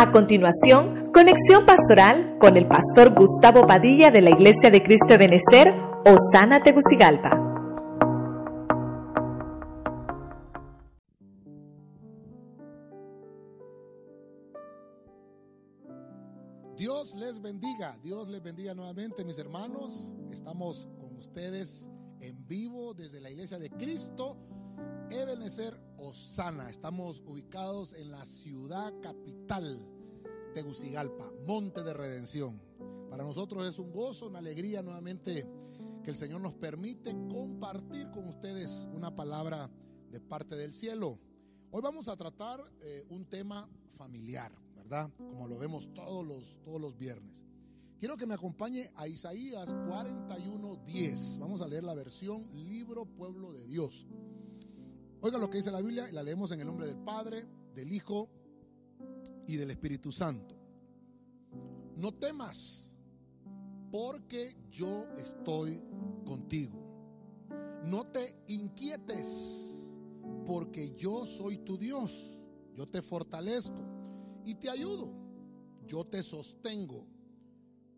A continuación, conexión pastoral con el pastor Gustavo Padilla de la Iglesia de Cristo de Benecer, Osana Tegucigalpa. Dios les bendiga, Dios les bendiga nuevamente mis hermanos. Estamos con ustedes en vivo desde la Iglesia de Cristo Ebenezer Osana. Estamos ubicados en la ciudad capital, Tegucigalpa, Monte de Redención. Para nosotros es un gozo, una alegría nuevamente que el Señor nos permite compartir con ustedes una palabra de parte del cielo. Hoy vamos a tratar eh, un tema familiar, ¿verdad? Como lo vemos todos los, todos los viernes. Quiero que me acompañe a Isaías 41:10. Vamos a leer la versión Libro Pueblo de Dios. Oiga lo que dice la Biblia y la leemos en el nombre del Padre, del Hijo y del Espíritu Santo. No temas, porque yo estoy contigo. No te inquietes, porque yo soy tu Dios. Yo te fortalezco y te ayudo. Yo te sostengo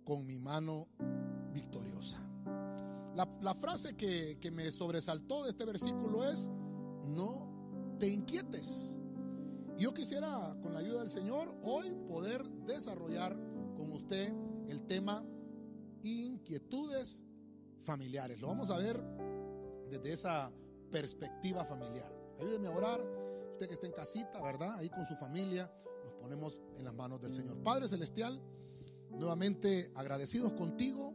con mi mano victoriosa. La, frase que, que me sobresaltó de este versículo es, no te inquietes. Yo quisiera, con la ayuda del Señor, hoy poder desarrollar con usted el tema inquietudes familiares. Lo vamos a ver desde esa perspectiva familiar. Ayúdeme a orar. Usted que está en casita, ¿verdad? Ahí con su familia, nos ponemos en las manos del Señor. Padre Celestial, nuevamente agradecidos contigo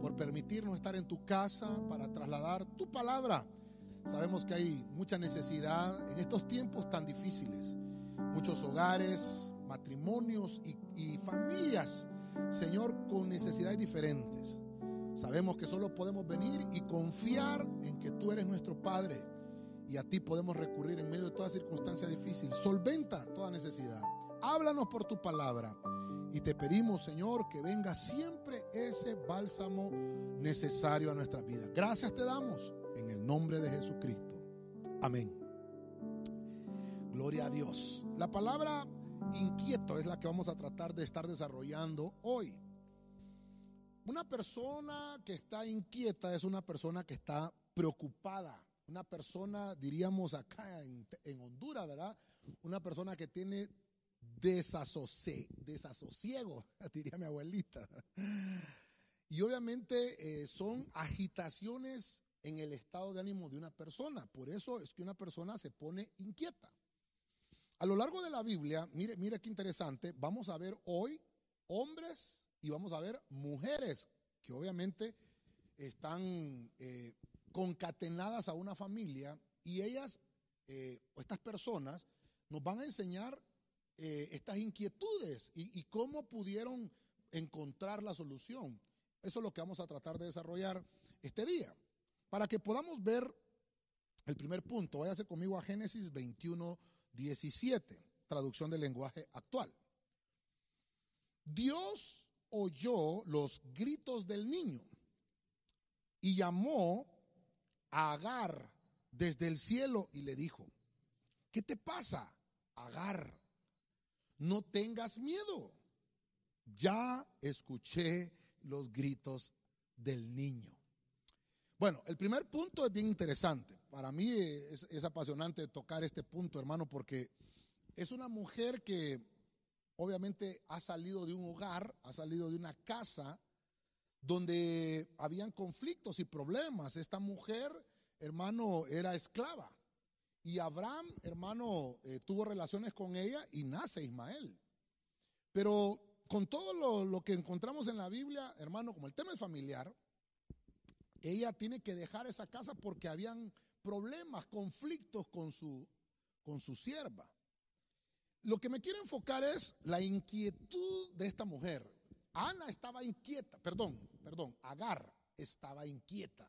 por permitirnos estar en tu casa para trasladar tu palabra Sabemos que hay mucha necesidad en estos tiempos tan difíciles. Muchos hogares, matrimonios y, familias, Señor, con necesidades diferentes. Sabemos que solo podemos venir y confiar en que tú eres nuestro Padre y a ti podemos recurrir en medio de toda circunstancia difícil. Solventa toda necesidad. Háblanos por tu palabra y te pedimos, Señor, que venga siempre ese bálsamo necesario a nuestra vida. Gracias te damos en el nombre de Jesucristo. Amén. Gloria a Dios. La palabra inquieto es la que vamos a tratar de estar desarrollando hoy. Una persona que está inquieta es una persona que está preocupada. Una persona, diríamos acá en, Honduras, ¿verdad? Una persona que tiene desasosiego, diría mi abuelita. Y obviamente eh, son agitaciones en el estado de ánimo de una persona. Por eso es que una persona se pone inquieta. A lo largo de la Biblia, mire, mire qué interesante, vamos a ver hoy hombres y vamos a ver mujeres que obviamente están eh, concatenadas a una familia y ellas, eh, estas personas, nos van a enseñar eh, estas inquietudes y, y cómo pudieron encontrar la solución. Eso es lo que vamos a tratar de desarrollar este día. Para que podamos ver el primer punto, váyase conmigo a Génesis 21, 17, traducción del lenguaje actual. Dios oyó los gritos del niño y llamó a Agar desde el cielo y le dijo, ¿qué te pasa, Agar? No tengas miedo. Ya escuché los gritos del niño. Bueno, el primer punto es bien interesante. Para mí es, apasionante tocar este punto, hermano, porque es una mujer que obviamente ha salido de un hogar, ha salido de una casa donde habían conflictos y problemas. Esta mujer, hermano, era esclava. Y Abraham, hermano, eh, tuvo relaciones con ella y nace Ismael. Pero con todo lo, lo que encontramos en la Biblia, hermano, como el tema es familiar, ella tiene que dejar esa casa porque habían problemas, conflictos con su, con su sierva. Lo que me quiero enfocar es la inquietud de esta mujer. Ana estaba inquieta, perdón, perdón, Agar estaba inquieta.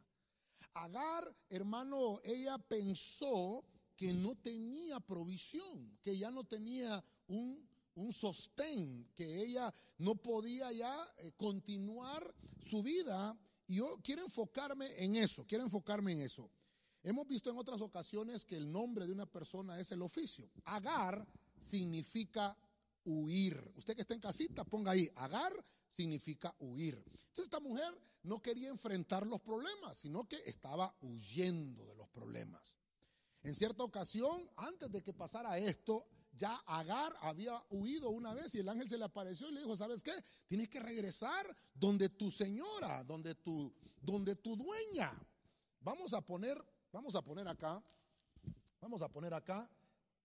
Agar, hermano, ella pensó que no tenía provisión, que ya no tenía un, un sostén, que ella no podía ya eh, continuar su vida y yo quiero enfocarme en eso, quiero enfocarme en eso. Hemos visto en otras ocasiones que el nombre de una persona es el oficio. Agar significa huir. Usted que está en casita, ponga ahí, agar significa huir. Entonces esta mujer no quería enfrentar los problemas, sino que estaba huyendo de los problemas. En cierta ocasión, antes de que pasara esto, ya Agar había huido una vez y el ángel se le apareció y le dijo, ¿sabes qué? Tienes que regresar donde tu señora, donde tu, donde tu dueña. Vamos a poner, vamos a poner acá, vamos a poner acá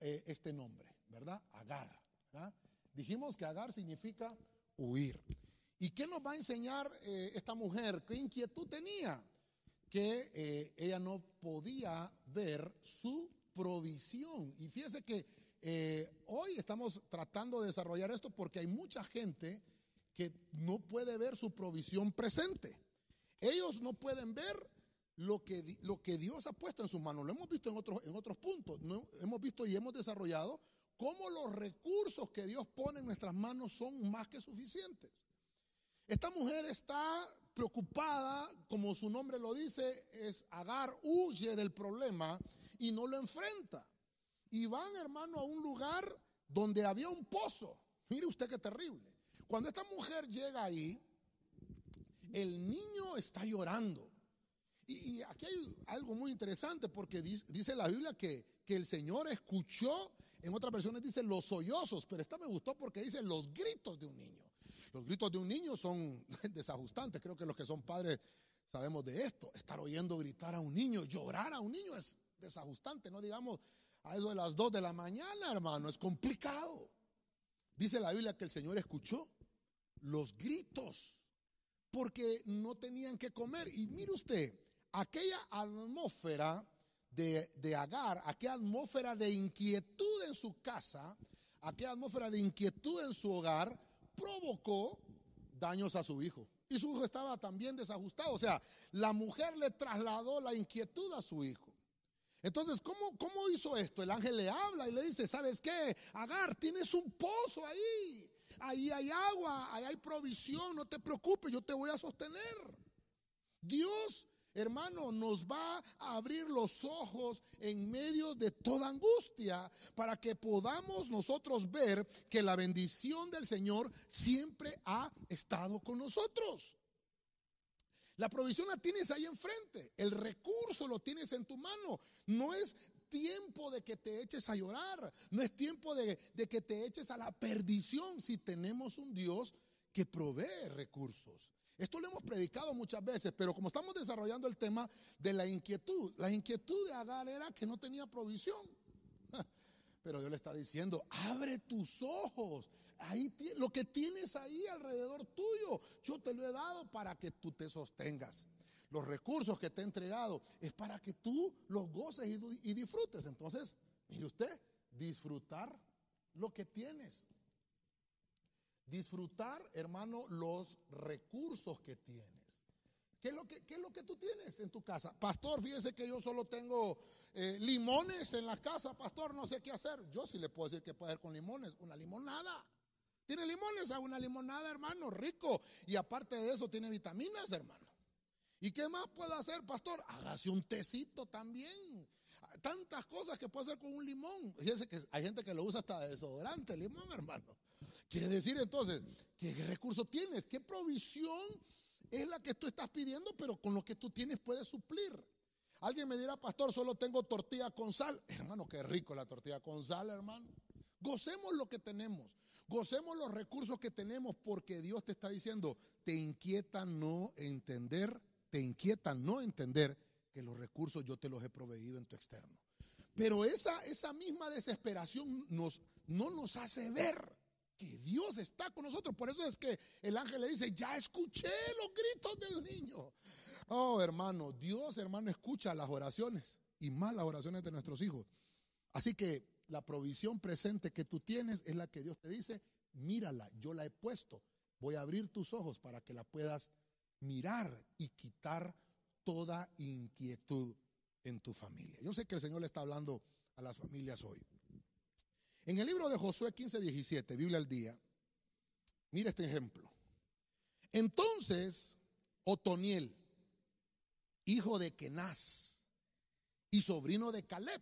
eh, este nombre, ¿verdad? Agar. Dijimos que Agar significa huir. ¿Y qué nos va a enseñar eh, esta mujer? ¿Qué inquietud tenía? Que eh, ella no podía ver su provisión. Y fíjese que eh, hoy estamos tratando de desarrollar esto porque hay mucha gente que no puede ver su provisión presente. Ellos no pueden ver lo que, lo que Dios ha puesto en sus manos. Lo hemos visto en otros, en otros puntos. ¿no? Hemos visto y hemos desarrollado cómo los recursos que Dios pone en nuestras manos son más que suficientes. Esta mujer está preocupada, como su nombre lo dice, es Agar, huye del problema y no lo enfrenta. Y van, hermano, a un lugar donde había un pozo. Mire usted qué terrible. Cuando esta mujer llega ahí, el niño está llorando. Y, aquí hay algo muy interesante porque dice, la Biblia que, que el Señor escuchó en otras versiones dice los sollozos, pero esta me gustó porque dice los gritos de un niño. Los gritos de un niño son desajustantes. Creo que los que son padres sabemos de esto. Estar oyendo gritar a un niño, llorar a un niño es desajustante. No digamos a eso de las dos de la mañana, hermano. Es complicado. Dice la Biblia que el Señor escuchó los gritos porque no tenían que comer. Y mire usted, aquella atmósfera de, Agar, aquella atmósfera de inquietud en su casa, aquella atmósfera de inquietud en su hogar, provocó daños a su hijo. Y su hijo estaba también desajustado. O sea, la mujer le trasladó la inquietud a su hijo. Entonces, ¿cómo, ¿cómo hizo esto? El ángel le habla y le dice, ¿sabes qué? Agar, tienes un pozo ahí. Ahí hay agua, ahí hay provisión, no te preocupes, yo te voy a sostener. Dios hermano, nos va a abrir los ojos en medio de toda angustia para que podamos nosotros ver que la bendición del Señor siempre ha estado con nosotros. La provisión la tienes ahí enfrente, el recurso lo tienes en tu mano. No es tiempo de que te eches a llorar, no es tiempo de, de que te eches a la perdición si tenemos un Dios que provee recursos. Esto lo hemos predicado muchas veces, pero como estamos desarrollando el tema de la inquietud, la inquietud de Agar era que no tenía provisión. Pero Dios le está diciendo, abre tus ojos. Ahí lo que tienes ahí alrededor tuyo, yo te lo he dado para que tú te sostengas. Los recursos que te he entregado es para que tú los goces y disfrutes. Entonces, mire usted, disfrutar lo que tienes. Disfrutar, hermano, los recursos que tienes. ¿Qué es, lo que, tú tienes en tu casa? Pastor, fíjese que yo solo tengo eh, limones en la casa, pastor, no sé qué hacer. Yo sí le puedo decir que puede hacer con limones, una limonada. Tiene limones, a una limonada, hermano, rico. Y aparte de eso, tiene vitaminas, hermano. ¿Y qué más puedo hacer, pastor? Hágase un tecito también. Tantas cosas que puede hacer con un limón. Fíjese que hay gente que lo usa hasta desodorante, limón, hermano. Quiere decir entonces, ¿qué recurso tienes? ¿Qué provisión es la que tú estás pidiendo, pero con lo que tú tienes puedes suplir? Alguien me dirá, pastor, solo tengo tortilla con sal. Hermano, qué rico la tortilla con sal, hermano. Gocemos lo que tenemos. Gocemos los recursos que tenemos porque Dios te está diciendo, te inquieta no entender, te inquieta no entender que los recursos yo te los he proveído en tu externo. Pero esa, esa misma desesperación nos, no nos hace ver que Dios está con nosotros. Por eso es que el ángel le dice, ya escuché los gritos del niño. Oh, hermano, Dios, hermano, escucha las oraciones y más las oraciones de nuestros hijos. Así que la provisión presente que tú tienes es la que Dios te dice, mírala, yo la he puesto. Voy a abrir tus ojos para que la puedas mirar y quitar toda inquietud en tu familia. Yo sé que el Señor le está hablando a las familias hoy. En el libro de Josué 15, 17, Biblia al día, mira este ejemplo. Entonces, Otoniel, hijo de Kenaz y sobrino de Caleb,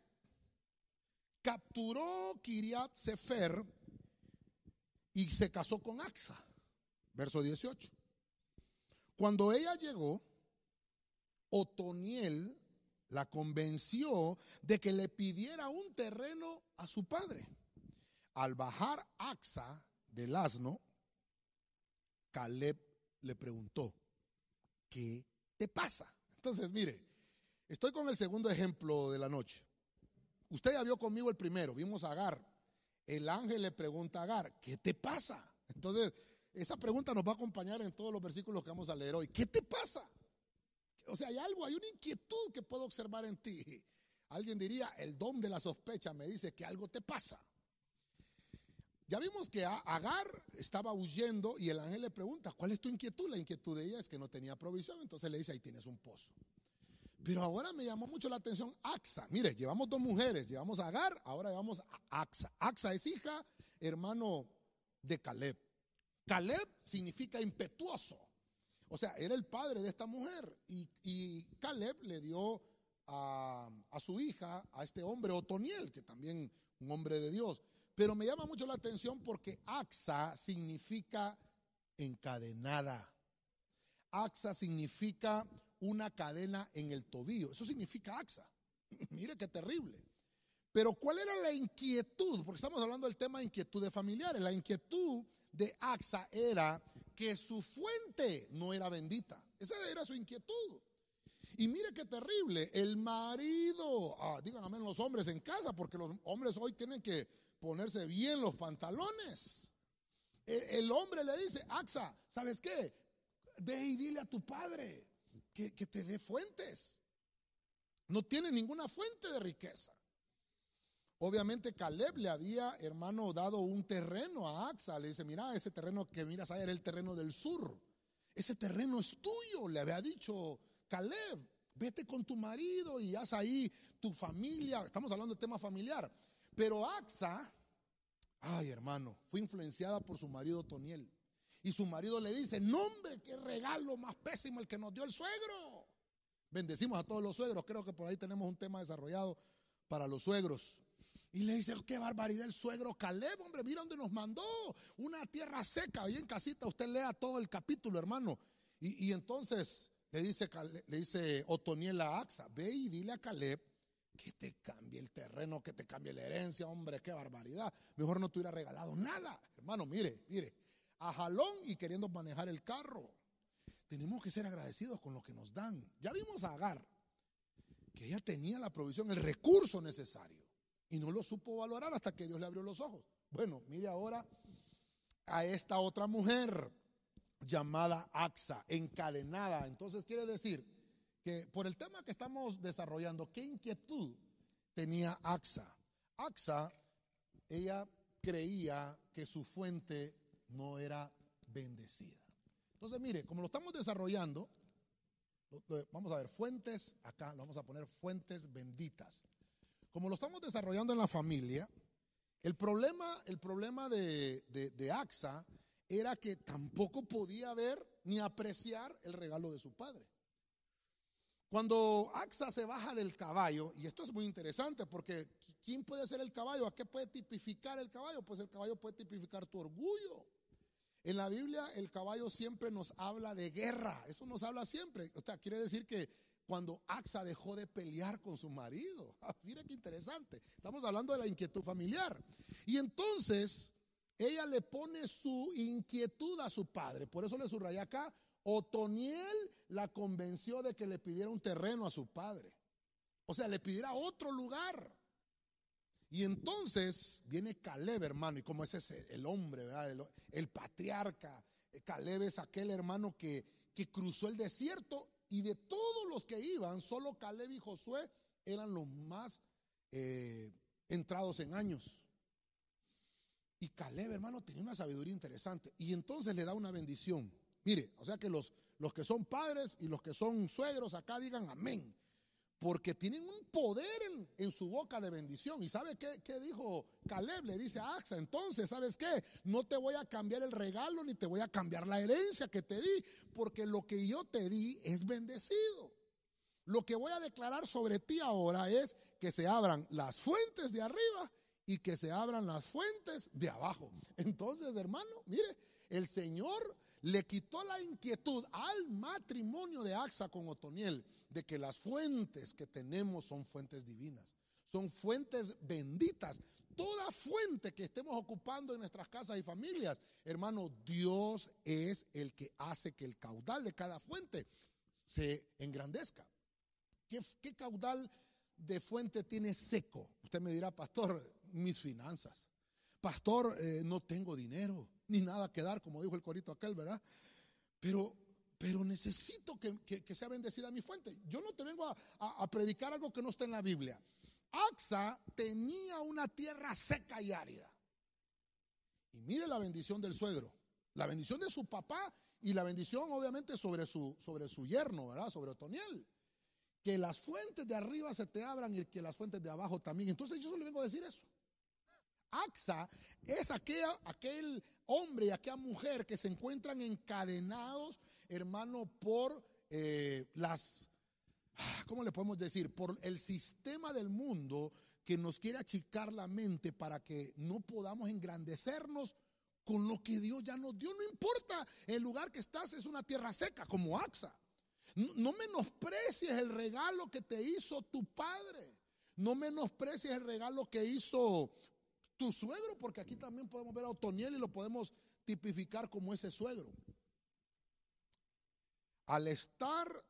capturó Kiriat Sefer y se casó con Axa. Verso 18. Cuando ella llegó, Otoniel la convenció de que le pidiera un terreno a su padre. Al bajar Axa del asno, Caleb le preguntó, ¿qué te pasa? Entonces, mire, estoy con el segundo ejemplo de la noche. Usted ya vio conmigo el primero, vimos a Agar. El ángel le pregunta a Agar, ¿qué te pasa? Entonces, esa pregunta nos va a acompañar en todos los versículos que vamos a leer hoy. ¿Qué te pasa? O sea, hay algo, hay una inquietud que puedo observar en ti. Alguien diría, el don de la sospecha me dice que algo te pasa. Ya vimos que Agar estaba huyendo y el ángel le pregunta, ¿cuál es tu inquietud? La inquietud de ella es que no tenía provisión, entonces le dice, ahí tienes un pozo. Pero ahora me llamó mucho la atención Axa. Mire, llevamos dos mujeres, llevamos a Agar, ahora llevamos a Axa. Axa es hija, hermano de Caleb. Caleb significa impetuoso. O sea, era el padre de esta mujer. Y, Caleb le dio a, a, su hija, a este hombre Otoniel, que también un hombre de Dios. Pero me llama mucho la atención porque Axa significa encadenada. Axa significa una cadena en el tobillo. Eso significa Axa. Mire qué terrible. Pero ¿cuál era la inquietud? Porque estamos hablando del tema de inquietudes familiares. La inquietud de Axa era que su fuente no era bendita. Esa era su inquietud. Y mire qué terrible, el marido, ah, digan amén los hombres en casa, porque los hombres hoy tienen que ponerse bien los pantalones. E, el, hombre le dice, Axa, ¿sabes qué? Ve y dile a tu padre que, te dé fuentes. No tiene ninguna fuente de riqueza. Obviamente Caleb le había, hermano, dado un terreno a Axa. Le dice, mira, ese terreno que miras ahí era el terreno del sur. Ese terreno es tuyo, le había dicho Caleb. Vete con tu marido y haz ahí tu familia. Estamos hablando de tema familiar. Pero Axa, ay hermano, fue influenciada por su marido Toniel. Y su marido le dice, no hombre, qué regalo más pésimo el que nos dio el suegro. Bendecimos a todos los suegros. Creo que por ahí tenemos un tema desarrollado para los suegros. Y le dice, qué barbaridad el suegro Caleb, hombre, mira dónde nos mandó. Una tierra seca. Ahí en casita usted lea todo el capítulo, hermano. Y, entonces le dice, le dice Otoniel a Axa, ve y dile a Caleb que te cambie el terreno, que te cambie la herencia, hombre, qué barbaridad. Mejor no te hubiera regalado nada. Hermano, mire, mire, a jalón y queriendo manejar el carro. Tenemos que ser agradecidos con lo que nos dan. Ya vimos a Agar, que ella tenía la provisión, el recurso necesario. Y no lo supo valorar hasta que Dios le abrió los ojos. Bueno, mire ahora a esta otra mujer llamada Axa, encadenada. Entonces quiere decir que por el tema que estamos desarrollando, ¿qué inquietud tenía Axa? Axa, ella creía que su fuente no era bendecida. Entonces, mire, como lo estamos desarrollando, vamos a ver, fuentes, acá lo vamos a poner fuentes benditas. Como lo estamos desarrollando en la familia, el problema, el problema de, de, AXA era que tampoco podía ver ni apreciar el regalo de su padre. Cuando AXA se baja del caballo, y esto es muy interesante porque ¿quién puede ser el caballo? ¿A qué puede tipificar el caballo? Pues el caballo puede tipificar tu orgullo. En la Biblia el caballo siempre nos habla de guerra, eso nos habla siempre. O sea, quiere decir que cuando Axa dejó de pelear con su marido. Ah, mira qué interesante. Estamos hablando de la inquietud familiar. Y entonces ella le pone su inquietud a su padre. Por eso le subrayé acá. Otoniel la convenció de que le pidiera un terreno a su padre. O sea, le pidiera otro lugar. Y entonces viene Caleb, hermano, y como ese es el hombre, ¿verdad? El, patriarca. Caleb es aquel hermano que, que cruzó el desierto y de todos los que iban, solo Caleb y Josué eran los más eh, entrados en años. Y Caleb, hermano, tenía una sabiduría interesante. Y entonces le da una bendición. Mire, o sea que los, los que son padres y los que son suegros acá digan amén porque tienen un poder en, su boca de bendición. ¿Y sabe qué, qué, dijo Caleb? Le dice a Axa, entonces, ¿sabes qué? No te voy a cambiar el regalo ni te voy a cambiar la herencia que te di, porque lo que yo te di es bendecido. Lo que voy a declarar sobre ti ahora es que se abran las fuentes de arriba y que se abran las fuentes de abajo. Entonces, hermano, mire, el Señor le quitó la inquietud al matrimonio de Axa con Otoniel de que las fuentes que tenemos son fuentes divinas, son fuentes benditas. Toda fuente que estemos ocupando en nuestras casas y familias, hermano, Dios es el que hace que el caudal de cada fuente se engrandezca. ¿Qué, qué caudal de fuente tiene seco? Usted me dirá, pastor, mis finanzas. Pastor, eh, no tengo dinero, ni nada que dar, como dijo el corito aquel, ¿verdad? Pero, pero necesito que, sea bendecida mi fuente. Yo no te vengo a, a predicar algo que no está en la Biblia. Axa tenía una tierra seca y árida. Y mire la bendición del suegro, la bendición de su papá y la bendición obviamente sobre su, sobre su yerno, ¿verdad? Sobre Otoniel. Que las fuentes de arriba se te abran y que las fuentes de abajo también. Entonces yo solo vengo a decir eso. Axa es aquel hombre y aquella mujer que se encuentran encadenados, hermano, por eh, las, ah, ¿cómo le podemos decir? Por el sistema del mundo que nos quiere achicar la mente para que no podamos engrandecernos con lo que Dios ya nos dio. No importa, el lugar que estás es una tierra seca como Axa. No menosprecies el regalo que te hizo tu padre. No menosprecies el regalo que hizo tu suegro, porque aquí también podemos ver a Otoniel y lo podemos tipificar como ese suegro. Al estar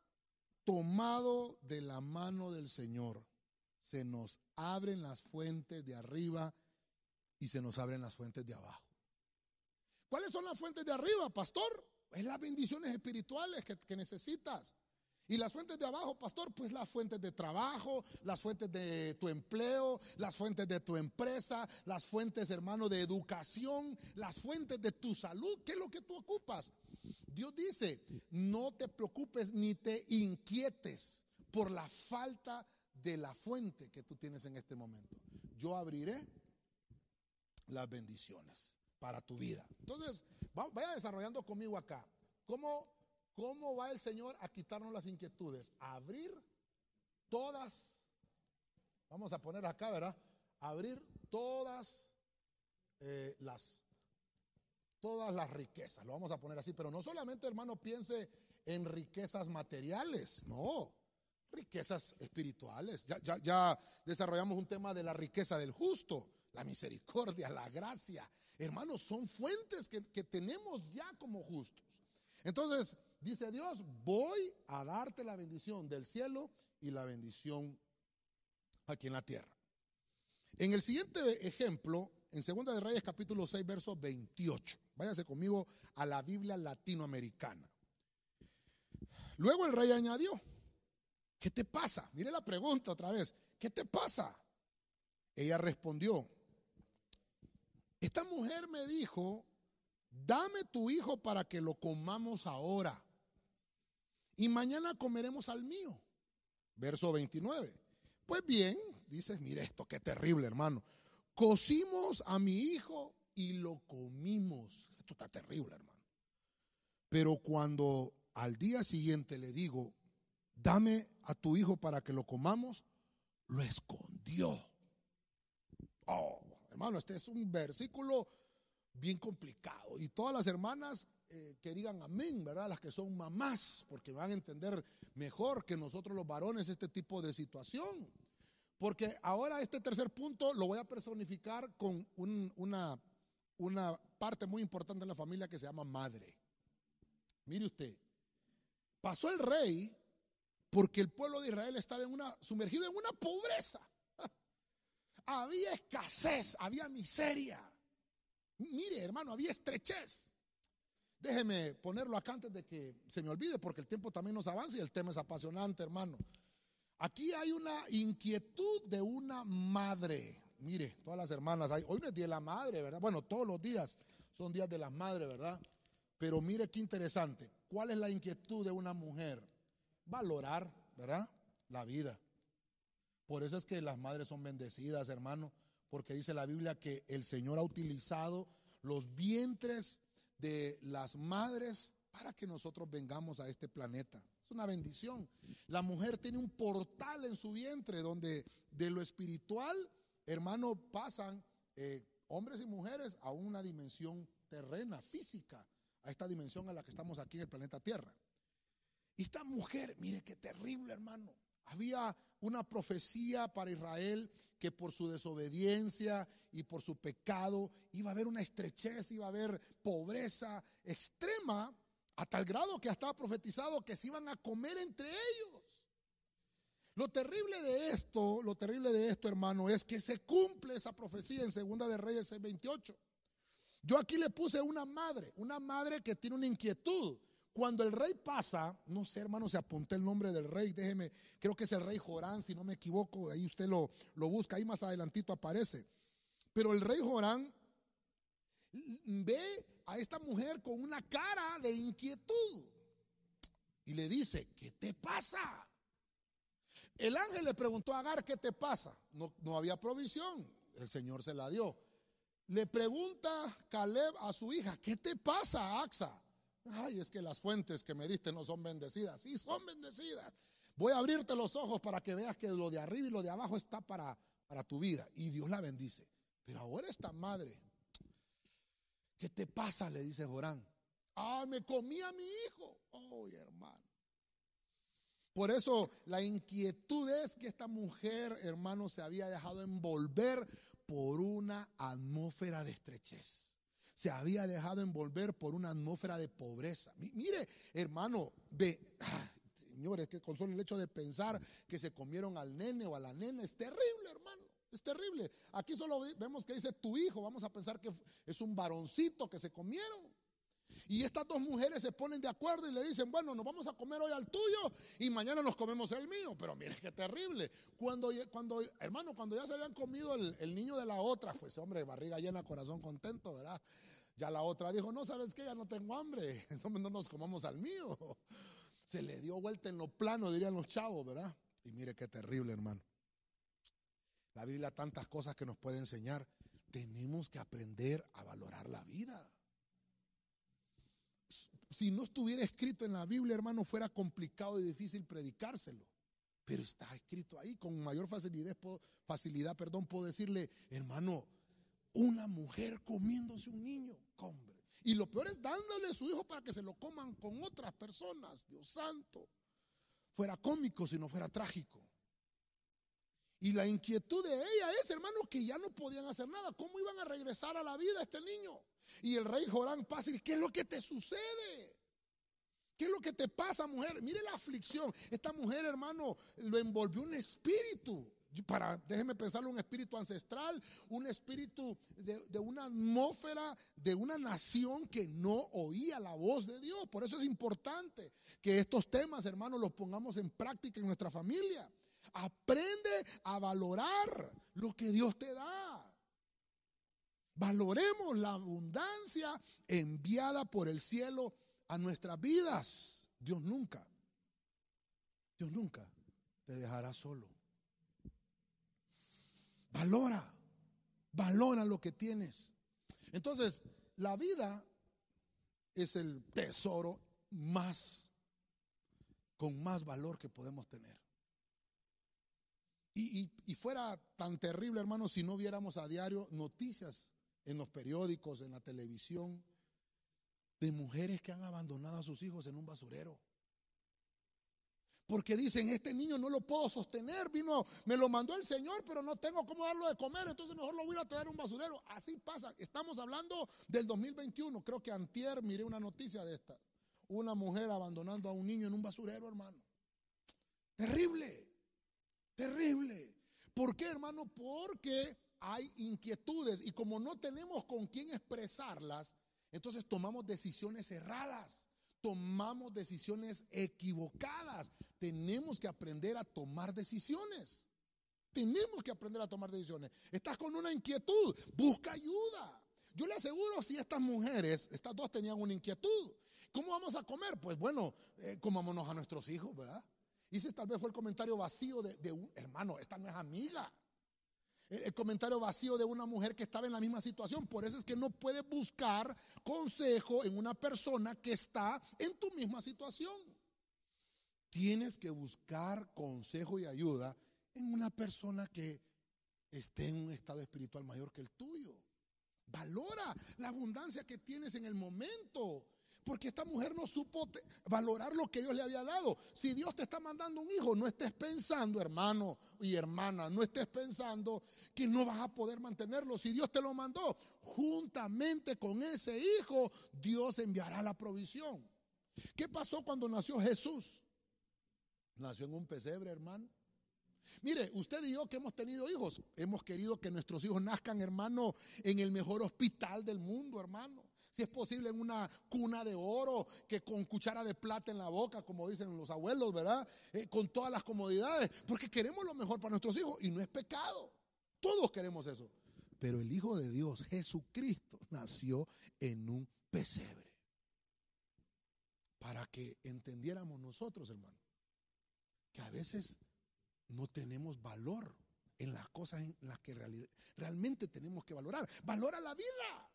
tomado de la mano del Señor, se nos abren las fuentes de arriba y se nos abren las fuentes de abajo. ¿Cuáles son las fuentes de arriba, pastor? Es las bendiciones espirituales que, que necesitas. Y las fuentes de abajo, pastor, pues las fuentes de trabajo, las fuentes de tu empleo, las fuentes de tu empresa, las fuentes, hermano, de educación, las fuentes de tu salud. ¿Qué es lo que tú ocupas? Dios dice, no te preocupes ni te inquietes por la falta de la fuente que tú tienes en este momento. Yo abriré las bendiciones para tu vida. Entonces, vaya desarrollando conmigo acá. ¿Cómo ¿Cómo va el Señor a quitarnos las inquietudes? Abrir todas, vamos a poner acá, ¿verdad? abrir todas eh, las, todas las riquezas, lo vamos a poner así, pero no solamente hermano piense en riquezas materiales, no, riquezas espirituales. Ya, desarrollamos un tema de la riqueza del justo, la misericordia, la gracia. Hermanos, son fuentes que tenemos ya como justos. Entonces, Dice Dios, voy a darte la bendición del cielo y la bendición aquí en la tierra. En el siguiente ejemplo, en Segunda de Reyes capítulo 6, verso 28. Váyase conmigo a la Biblia latinoamericana. Luego el rey añadió, ¿qué te pasa? Mire la pregunta otra vez, ¿qué te pasa? Ella respondió, esta mujer me dijo, dame tu hijo para que lo comamos ahora y mañana comeremos al mío. Verso 29. Pues bien, dices, mire esto, qué terrible, hermano. Cocimos a mi hijo y lo comimos. Esto está terrible, hermano. Pero cuando al día siguiente le digo, dame a tu hijo para que lo comamos, lo escondió. Oh, hermano, este es un versículo bien complicado. Y todas las hermanas eh, que digan amén, ¿verdad? Las que son mamás, porque van a entender mejor que nosotros los varones este tipo de situación. Porque ahora este tercer punto lo voy a personificar con una, parte muy importante en la familia que se llama madre. Mire usted, pasó el rey porque el pueblo de Israel estaba en una, sumergido en una pobreza. Había escasez, había miseria. Mire, hermano, había estrechez. Déjeme ponerlo acá antes de que se me olvide, porque el tiempo también nos avanza y el tema es apasionante, hermano. Aquí hay una inquietud de una madre. Mire, todas las hermanas, hay, hoy es día de la madre, ¿verdad? Bueno, todos los días son días de las madres, ¿verdad? Pero mire qué interesante. ¿Cuál es la inquietud de una mujer? Valorar, ¿verdad? La vida. Por eso es que las madres son bendecidas, hermano, porque dice la Biblia que el Señor ha utilizado los vientres de las madres para que nosotros vengamos a este planeta. Es una bendición. La mujer tiene un portal en su vientre donde de lo espiritual hermano, pasan eh, hombres y mujeres a una dimensión terrena, física, a esta dimensión a la que estamos aquí en el planeta Tierra. Y esta mujer, mire qué terrible, hermano. Había una profecía para Israel que por su desobediencia y por su pecado iba a haber una estrechez, iba a haber pobreza extrema, a tal grado que estaba profetizado que se iban a comer entre ellos. Lo terrible de esto, lo terrible de esto, hermano, es que se cumple esa profecía en Segunda de Reyes 28. Yo aquí le puse una madre, una madre que tiene una inquietud. Cuando el rey pasa, no sé, hermano, se apunté el nombre del rey, déjeme, creo que es el rey Jorán, si no me equivoco, ahí usted lo, lo busca, ahí más adelantito aparece. Pero el rey Jorán ve a esta mujer con una cara de inquietud y le dice, ¿qué te pasa? El ángel le preguntó a Agar, ¿qué te pasa? No, no había provisión, el Señor se la dio. Le pregunta Caleb a su hija, ¿qué te pasa, Axa? Ay, es que las fuentes que me diste no son bendecidas. Sí, son bendecidas. Voy a abrirte los ojos para que veas que lo de arriba y lo de abajo está para, para tu vida. Y Dios la bendice. Pero ahora esta madre, ¿qué te pasa? Le dice Jorán. Ah, me comí a mi hijo. Oh, hermano. Por eso la inquietud es que esta mujer, hermano, se había dejado envolver por una atmósfera de estrechez se había dejado envolver por una atmósfera de pobreza. Mire, hermano, ve, señores, que con solo el hecho de pensar que se comieron al nene o a la nena es terrible, hermano. Es terrible. Aquí solo vemos que dice tu hijo. Vamos a pensar que es un varoncito que se comieron. Y estas dos mujeres se ponen de acuerdo y le dicen, bueno, nos vamos a comer hoy al tuyo y mañana nos comemos el mío. Pero mire qué terrible. Cuando, cuando hermano, cuando ya se habían comido el, el niño de la otra, pues hombre, barriga llena, corazón contento, ¿verdad? Ya la otra dijo, no, ¿sabes qué? Ya no tengo hambre, no nos comamos al mío. Se le dio vuelta en lo plano, dirían los chavos, ¿verdad? Y mire qué terrible, hermano. La Biblia, tantas cosas que nos puede enseñar. Tenemos que aprender a valorar la vida. Si no estuviera escrito en la Biblia, hermano, fuera complicado y difícil predicárselo. Pero está escrito ahí con mayor facilidad, facilidad, perdón, puedo decirle, hermano, una mujer comiéndose un niño. Y lo peor es dándole su hijo para que se lo coman con otras personas, Dios santo. Fuera cómico si no fuera trágico. Y la inquietud de ella es, hermano, que ya no podían hacer nada. ¿Cómo iban a regresar a la vida este niño? Y el rey Jorán pasa y ¿qué es lo que te sucede? ¿Qué es lo que te pasa, mujer? Mire la aflicción. Esta mujer, hermano, lo envolvió un espíritu para, déjeme pensarlo, un espíritu ancestral, un espíritu de, de, una atmósfera de una nación que no oía la voz de Dios. Por eso es importante que estos temas, hermanos, los pongamos en práctica en nuestra familia. Aprende a valorar lo que Dios te da. Valoremos la abundancia enviada por el cielo a nuestras vidas. Dios nunca, Dios nunca te dejará solo. Valora, valora lo que tienes. Entonces, la vida es el tesoro más, con más valor que podemos tener. Y, y, fuera tan terrible, hermano, si no viéramos a diario noticias en los periódicos, en la televisión, de mujeres que han abandonado a sus hijos en un basurero. Porque dicen, este niño no lo puedo sostener, vino, me lo mandó el Señor, pero no tengo cómo darlo de comer, entonces mejor lo voy a traer a un basurero. Así pasa, estamos hablando del 2021, creo que antier miré una noticia de esta. Una mujer abandonando a un niño en un basurero, hermano. Terrible, terrible. ¿Por qué, hermano? Porque hay inquietudes y como no tenemos con quién expresarlas, entonces tomamos decisiones erradas tomamos decisiones equivocadas. Tenemos que aprender a tomar decisiones. Tenemos que aprender a tomar decisiones. Estás con una inquietud, busca ayuda. Yo le aseguro si estas mujeres, estas dos tenían una inquietud. ¿Cómo vamos a comer? Pues bueno, eh, comámonos a nuestros hijos, ¿verdad? Y ese tal vez fue el comentario vacío de, de un hermano, esta no es amiga el comentario vacío de una mujer que estaba en la misma situación. Por eso es que no puedes buscar consejo en una persona que está en tu misma situación. Tienes que buscar consejo y ayuda en una persona que esté en un estado espiritual mayor que el tuyo. Valora la abundancia que tienes en el momento. Porque esta mujer no supo valorar lo que Dios le había dado. Si Dios te está mandando un hijo, no estés pensando, hermano y hermana, no estés pensando que no vas a poder mantenerlo. Si Dios te lo mandó, juntamente con ese hijo, Dios enviará la provisión. ¿Qué pasó cuando nació Jesús? Nació en un pesebre, hermano. Mire, usted y yo que hemos tenido hijos, hemos querido que nuestros hijos nazcan, hermano, en el mejor hospital del mundo, hermano. Si es posible en una cuna de oro, que con cuchara de plata en la boca, como dicen los abuelos, ¿verdad? Eh, con todas las comodidades, porque queremos lo mejor para nuestros hijos y no es pecado. Todos queremos eso. Pero el Hijo de Dios, Jesucristo, nació en un pesebre. Para que entendiéramos nosotros, hermano, que a veces no tenemos valor en las cosas en las que realmente tenemos que valorar. Valora la vida.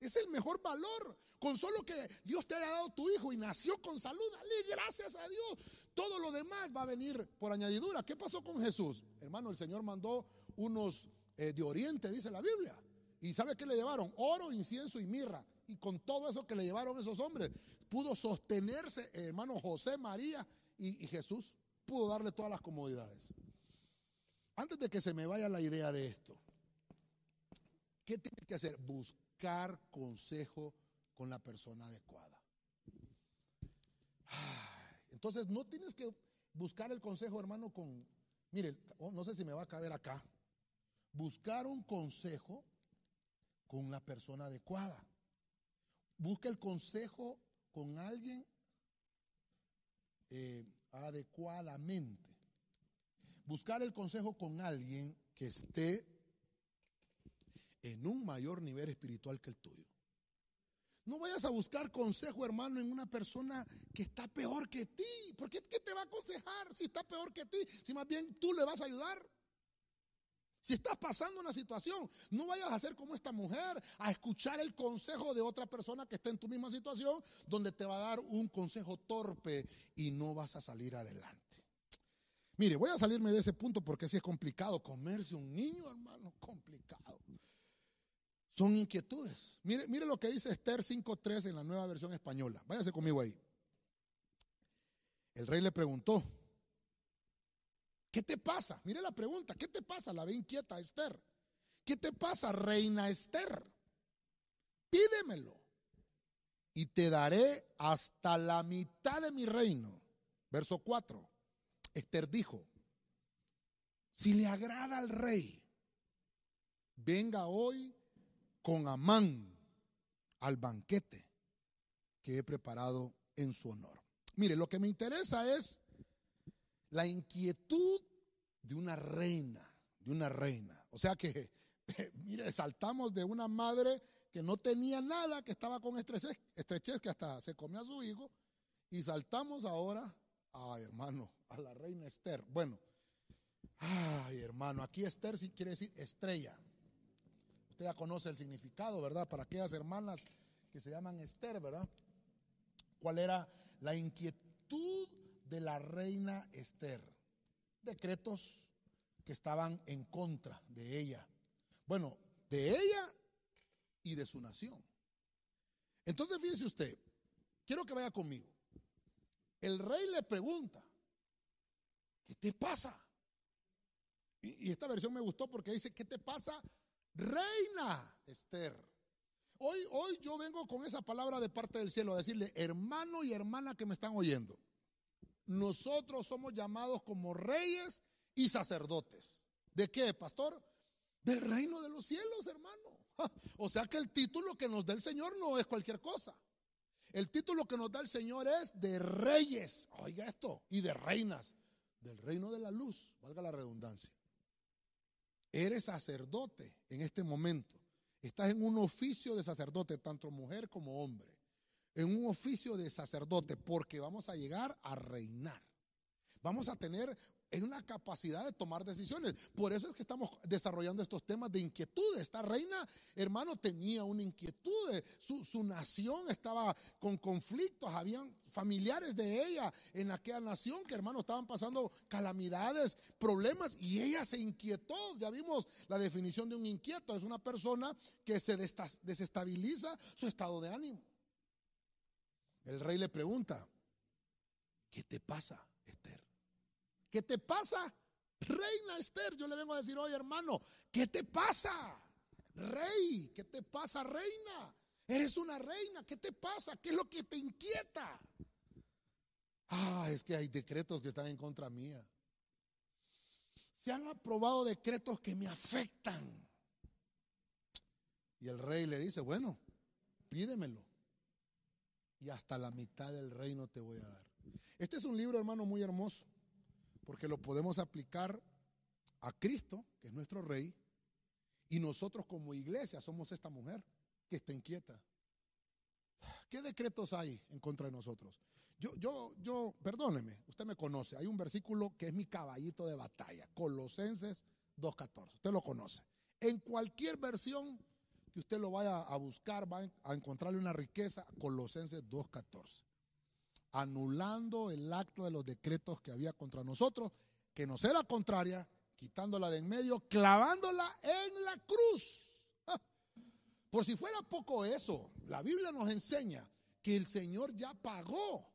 Es el mejor valor. Con solo que Dios te haya dado tu hijo y nació con salud, dale gracias a Dios. Todo lo demás va a venir por añadidura. ¿Qué pasó con Jesús? Hermano, el Señor mandó unos eh, de Oriente, dice la Biblia. ¿Y sabe qué le llevaron? Oro, incienso y mirra. Y con todo eso que le llevaron esos hombres, pudo sostenerse, hermano José, María y, y Jesús. Pudo darle todas las comodidades. Antes de que se me vaya la idea de esto, ¿qué tiene que hacer? Buscar buscar consejo con la persona adecuada. Entonces no tienes que buscar el consejo, hermano, con, mire, oh, no sé si me va a caber acá, buscar un consejo con la persona adecuada. Busca el consejo con alguien eh, adecuadamente. Buscar el consejo con alguien que esté en un mayor nivel espiritual que el tuyo. No vayas a buscar consejo, hermano, en una persona que está peor que ti. ¿Por qué, te va a aconsejar si está peor que ti? Si más bien tú le vas a ayudar. Si estás pasando una situación, no vayas a ser como esta mujer, a escuchar el consejo de otra persona que está en tu misma situación, donde te va a dar un consejo torpe y no vas a salir adelante. Mire, voy a salirme de ese punto porque si es complicado comerse un niño, hermano, complicado. Son inquietudes. Mire, mire lo que dice Esther 5.3 en la nueva versión española. Váyase conmigo ahí. El rey le preguntó, ¿qué te pasa? Mire la pregunta, ¿qué te pasa? La ve inquieta Esther. ¿Qué te pasa, reina Esther? Pídemelo y te daré hasta la mitad de mi reino. Verso 4. Esther dijo, si le agrada al rey, venga hoy con Amán al banquete que he preparado en su honor. Mire, lo que me interesa es la inquietud de una reina, de una reina. O sea que, mire, saltamos de una madre que no tenía nada, que estaba con estrechez, estrechez que hasta se comía a su hijo, y saltamos ahora, ay hermano, a la reina Esther. Bueno, ay hermano, aquí Esther sí quiere decir estrella ya conoce el significado, ¿verdad? Para aquellas hermanas que se llaman Esther, ¿verdad? ¿Cuál era la inquietud de la reina Esther? Decretos que estaban en contra de ella. Bueno, de ella y de su nación. Entonces, fíjese usted, quiero que vaya conmigo. El rey le pregunta, ¿qué te pasa? Y, y esta versión me gustó porque dice, ¿qué te pasa? Reina Esther. Hoy, hoy yo vengo con esa palabra de parte del cielo a decirle, hermano y hermana que me están oyendo, nosotros somos llamados como reyes y sacerdotes. ¿De qué, pastor? Del reino de los cielos, hermano. O sea que el título que nos da el Señor no es cualquier cosa. El título que nos da el Señor es de reyes, oiga esto, y de reinas, del reino de la luz, valga la redundancia. Eres sacerdote en este momento. Estás en un oficio de sacerdote, tanto mujer como hombre. En un oficio de sacerdote, porque vamos a llegar a reinar. Vamos a tener en una capacidad de tomar decisiones. Por eso es que estamos desarrollando estos temas de inquietud. Esta reina, hermano, tenía una inquietud. Su, su, nación estaba con conflictos. Habían familiares de ella en aquella nación que, hermano, estaban pasando calamidades, problemas. Y ella se inquietó. Ya vimos la definición de un inquieto. Es una persona que se desestabiliza su estado de ánimo. El rey le pregunta, ¿qué te pasa, Esther? ¿Qué te pasa? Reina Esther, yo le vengo a decir, oye hermano, ¿qué te pasa? Rey, ¿qué te pasa, reina? Eres una reina, ¿qué te pasa? ¿Qué es lo que te inquieta? Ah, es que hay decretos que están en contra mía. Se han aprobado decretos que me afectan. Y el rey le dice, bueno, pídemelo. Y hasta la mitad del reino te voy a dar. Este es un libro, hermano, muy hermoso porque lo podemos aplicar a Cristo, que es nuestro rey, y nosotros como iglesia somos esta mujer que está inquieta. ¿Qué decretos hay en contra de nosotros? Yo, yo, yo, perdóneme, usted me conoce, hay un versículo que es mi caballito de batalla, Colosenses 2.14, usted lo conoce. En cualquier versión que usted lo vaya a buscar, va a encontrarle una riqueza, Colosenses 2.14 anulando el acta de los decretos que había contra nosotros, que nos era contraria, quitándola de en medio, clavándola en la cruz. Por si fuera poco eso, la Biblia nos enseña que el Señor ya pagó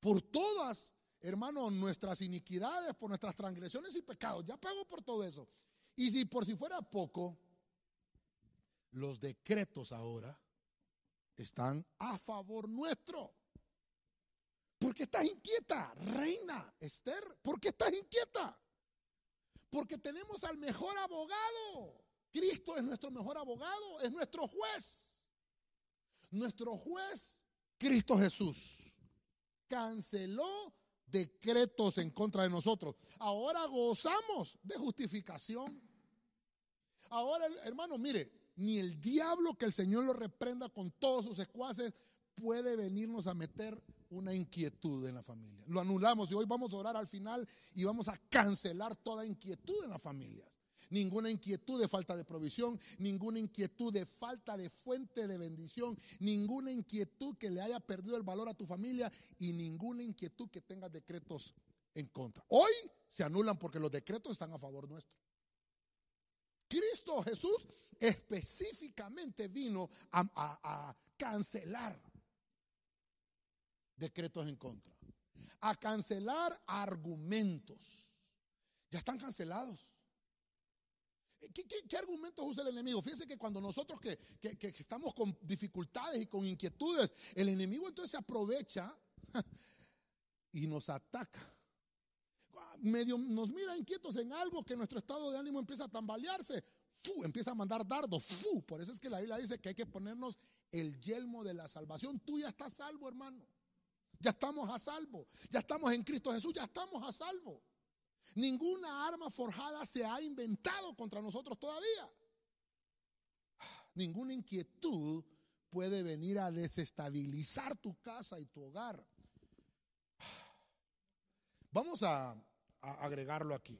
por todas, hermanos, nuestras iniquidades, por nuestras transgresiones y pecados. Ya pagó por todo eso. Y si por si fuera poco, los decretos ahora están a favor nuestro. ¿Por qué estás inquieta, reina Esther? ¿Por qué estás inquieta? Porque tenemos al mejor abogado. Cristo es nuestro mejor abogado, es nuestro juez. Nuestro juez, Cristo Jesús, canceló decretos en contra de nosotros. Ahora gozamos de justificación. Ahora, hermano, mire, ni el diablo que el Señor lo reprenda con todos sus escuaces puede venirnos a meter una inquietud en la familia. Lo anulamos y hoy vamos a orar al final y vamos a cancelar toda inquietud en las familias. Ninguna inquietud de falta de provisión, ninguna inquietud de falta de fuente de bendición, ninguna inquietud que le haya perdido el valor a tu familia y ninguna inquietud que tenga decretos en contra. Hoy se anulan porque los decretos están a favor nuestro. Cristo Jesús específicamente vino a, a cancelar decretos en contra, a cancelar argumentos. Ya están cancelados. ¿Qué, argumentos usa el enemigo? Fíjense que cuando nosotros que, que, estamos con dificultades y con inquietudes, el enemigo entonces se aprovecha y nos ataca. Medio nos mira inquietos en algo que nuestro estado de ánimo empieza a tambalearse. Empieza a mandar dardos. Por eso es que la Biblia dice que hay que ponernos el yelmo de la salvación. Tú ya estás salvo, hermano. Ya estamos a salvo. Ya estamos en Cristo Jesús. Ya estamos a salvo. Ninguna arma forjada se ha inventado contra nosotros todavía. Ninguna inquietud puede venir a desestabilizar tu casa y tu hogar. Vamos a, agregarlo aquí.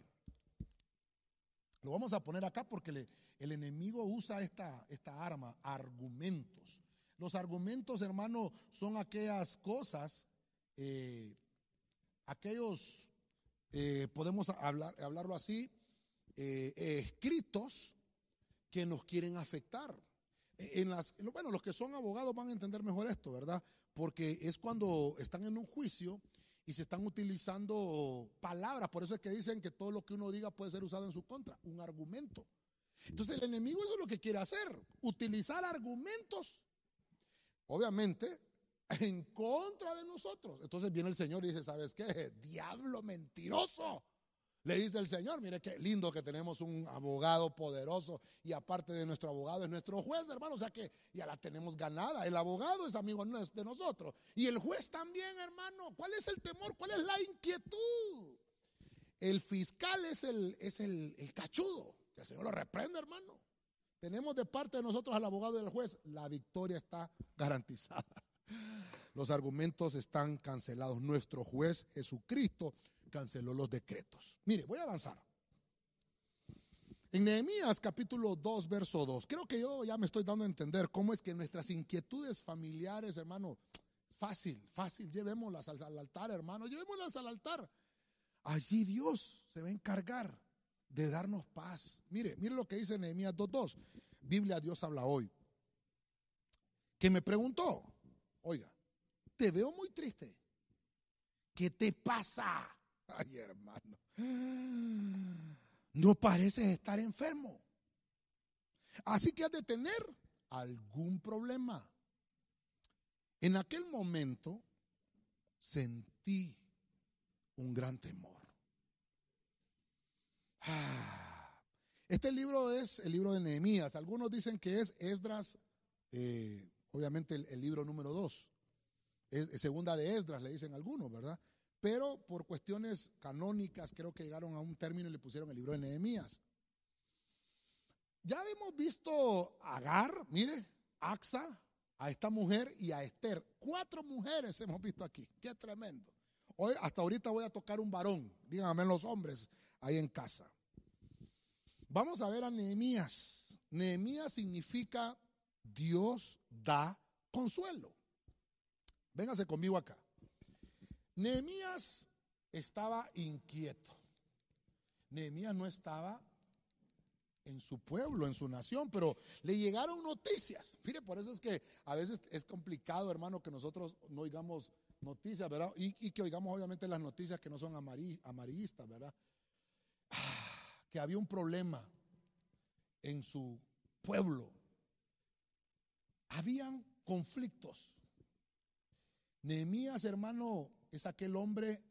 Lo vamos a poner acá porque el enemigo usa esta, arma, argumentos. Los argumentos, hermano, son aquellas cosas, eh, aquellos, eh, podemos hablar, hablarlo así, eh, escritos que nos quieren afectar. En las, bueno, los que son abogados van a entender mejor esto, ¿verdad? Porque es cuando están en un juicio y se están utilizando palabras. Por eso es que dicen que todo lo que uno diga puede ser usado en su contra, un argumento. Entonces el enemigo eso es lo que quiere hacer, utilizar argumentos obviamente, en contra de nosotros. Entonces viene el Señor y dice, ¿sabes qué? Diablo mentiroso. Le dice el Señor, mire qué lindo que tenemos un abogado poderoso y aparte de nuestro abogado es nuestro juez, hermano. O sea que ya la tenemos ganada. El abogado es amigo de nosotros y el juez también, hermano. ¿Cuál es el temor? ¿Cuál es la inquietud? El fiscal es el, es el, el cachudo. Que el Señor lo reprende, hermano tenemos de parte de nosotros al abogado y al juez, la victoria está garantizada. Los argumentos están cancelados. Nuestro juez Jesucristo canceló los decretos. Mire, voy a avanzar. En Nehemías capítulo 2, verso 2, creo que yo ya me estoy dando a entender cómo es que nuestras inquietudes familiares, hermano, fácil, fácil, llevémoslas al, al altar, hermano, llevémoslas al altar. Allí Dios se va a encargar de darnos paz. Mire, mire lo que dice Nehemías 2.2. Biblia Dios habla hoy. Que me preguntó, oiga, te veo muy triste. ¿Qué te pasa? Ay, hermano. No pareces estar enfermo. Así que has de tener algún problema. En aquel momento sentí un gran temor. Ah, este libro es el libro de Nehemías. Algunos dicen que es Esdras, eh, obviamente el, libro número dos. Es, segunda de Esdras, le dicen algunos, ¿verdad? Pero por cuestiones canónicas creo que llegaron a un término y le pusieron el libro de Nehemías. Ya hemos visto a Agar, mire, Axa, a esta mujer y a Esther. Cuatro mujeres hemos visto aquí. Qué tremendo. Hoy, hasta ahorita voy a tocar un varón. Díganme los hombres ahí en casa. Vamos a ver a Nehemías. Nehemías significa Dios da consuelo. Véngase conmigo acá. Nehemías estaba inquieto. Nehemías no estaba en su pueblo, en su nación, pero le llegaron noticias. Mire, por eso es que a veces es complicado, hermano, que nosotros no oigamos noticias, ¿verdad? Y, que oigamos obviamente las noticias que no son amarillistas, ¿verdad? Que había un problema en su pueblo. Habían conflictos. Nehemías, hermano, es aquel hombre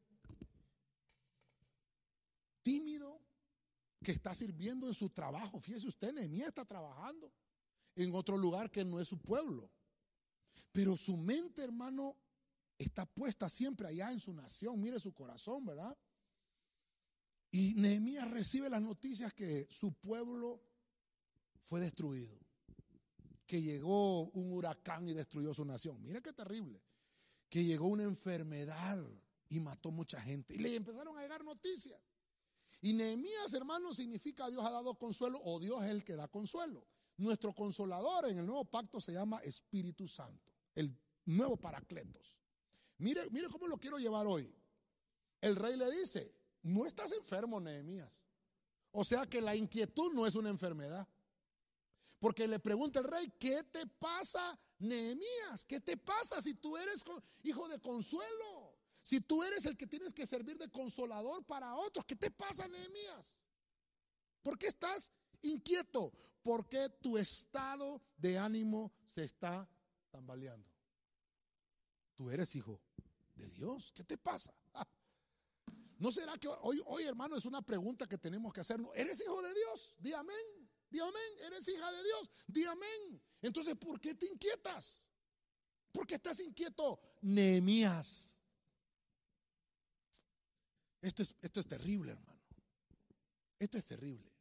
tímido que está sirviendo en su trabajo. Fíjese usted, Nehemías está trabajando en otro lugar que no es su pueblo. Pero su mente, hermano, está puesta siempre allá en su nación. Mire su corazón, ¿verdad? Y Nehemías recibe las noticias que su pueblo fue destruido. Que llegó un huracán y destruyó su nación. Mire qué terrible. Que llegó una enfermedad y mató mucha gente. Y le empezaron a llegar noticias. Y Nehemías, hermano, significa Dios ha dado consuelo o Dios es el que da consuelo. Nuestro consolador en el nuevo pacto se llama Espíritu Santo, el nuevo Paracletos. Mire, mire cómo lo quiero llevar hoy. El rey le dice, no estás enfermo, Nehemías. O sea que la inquietud no es una enfermedad. Porque le pregunta el rey, ¿qué te pasa, Nehemías? ¿Qué te pasa si tú eres hijo de consuelo? Si tú eres el que tienes que servir de consolador para otros, ¿qué te pasa, Nehemías? ¿Por qué estás inquieto? ¿Por qué tu estado de ánimo se está tambaleando? Tú eres hijo de Dios. ¿Qué te pasa? ¿No será que hoy, hoy, hermano, es una pregunta que tenemos que hacernos? ¿Eres hijo de Dios? Di amén. Di amén. ¿Eres hija de Dios? Di amén. Entonces, ¿por qué te inquietas? ¿Por qué estás inquieto? Nehemías. Esto es, esto es terrible, hermano. Esto es terrible.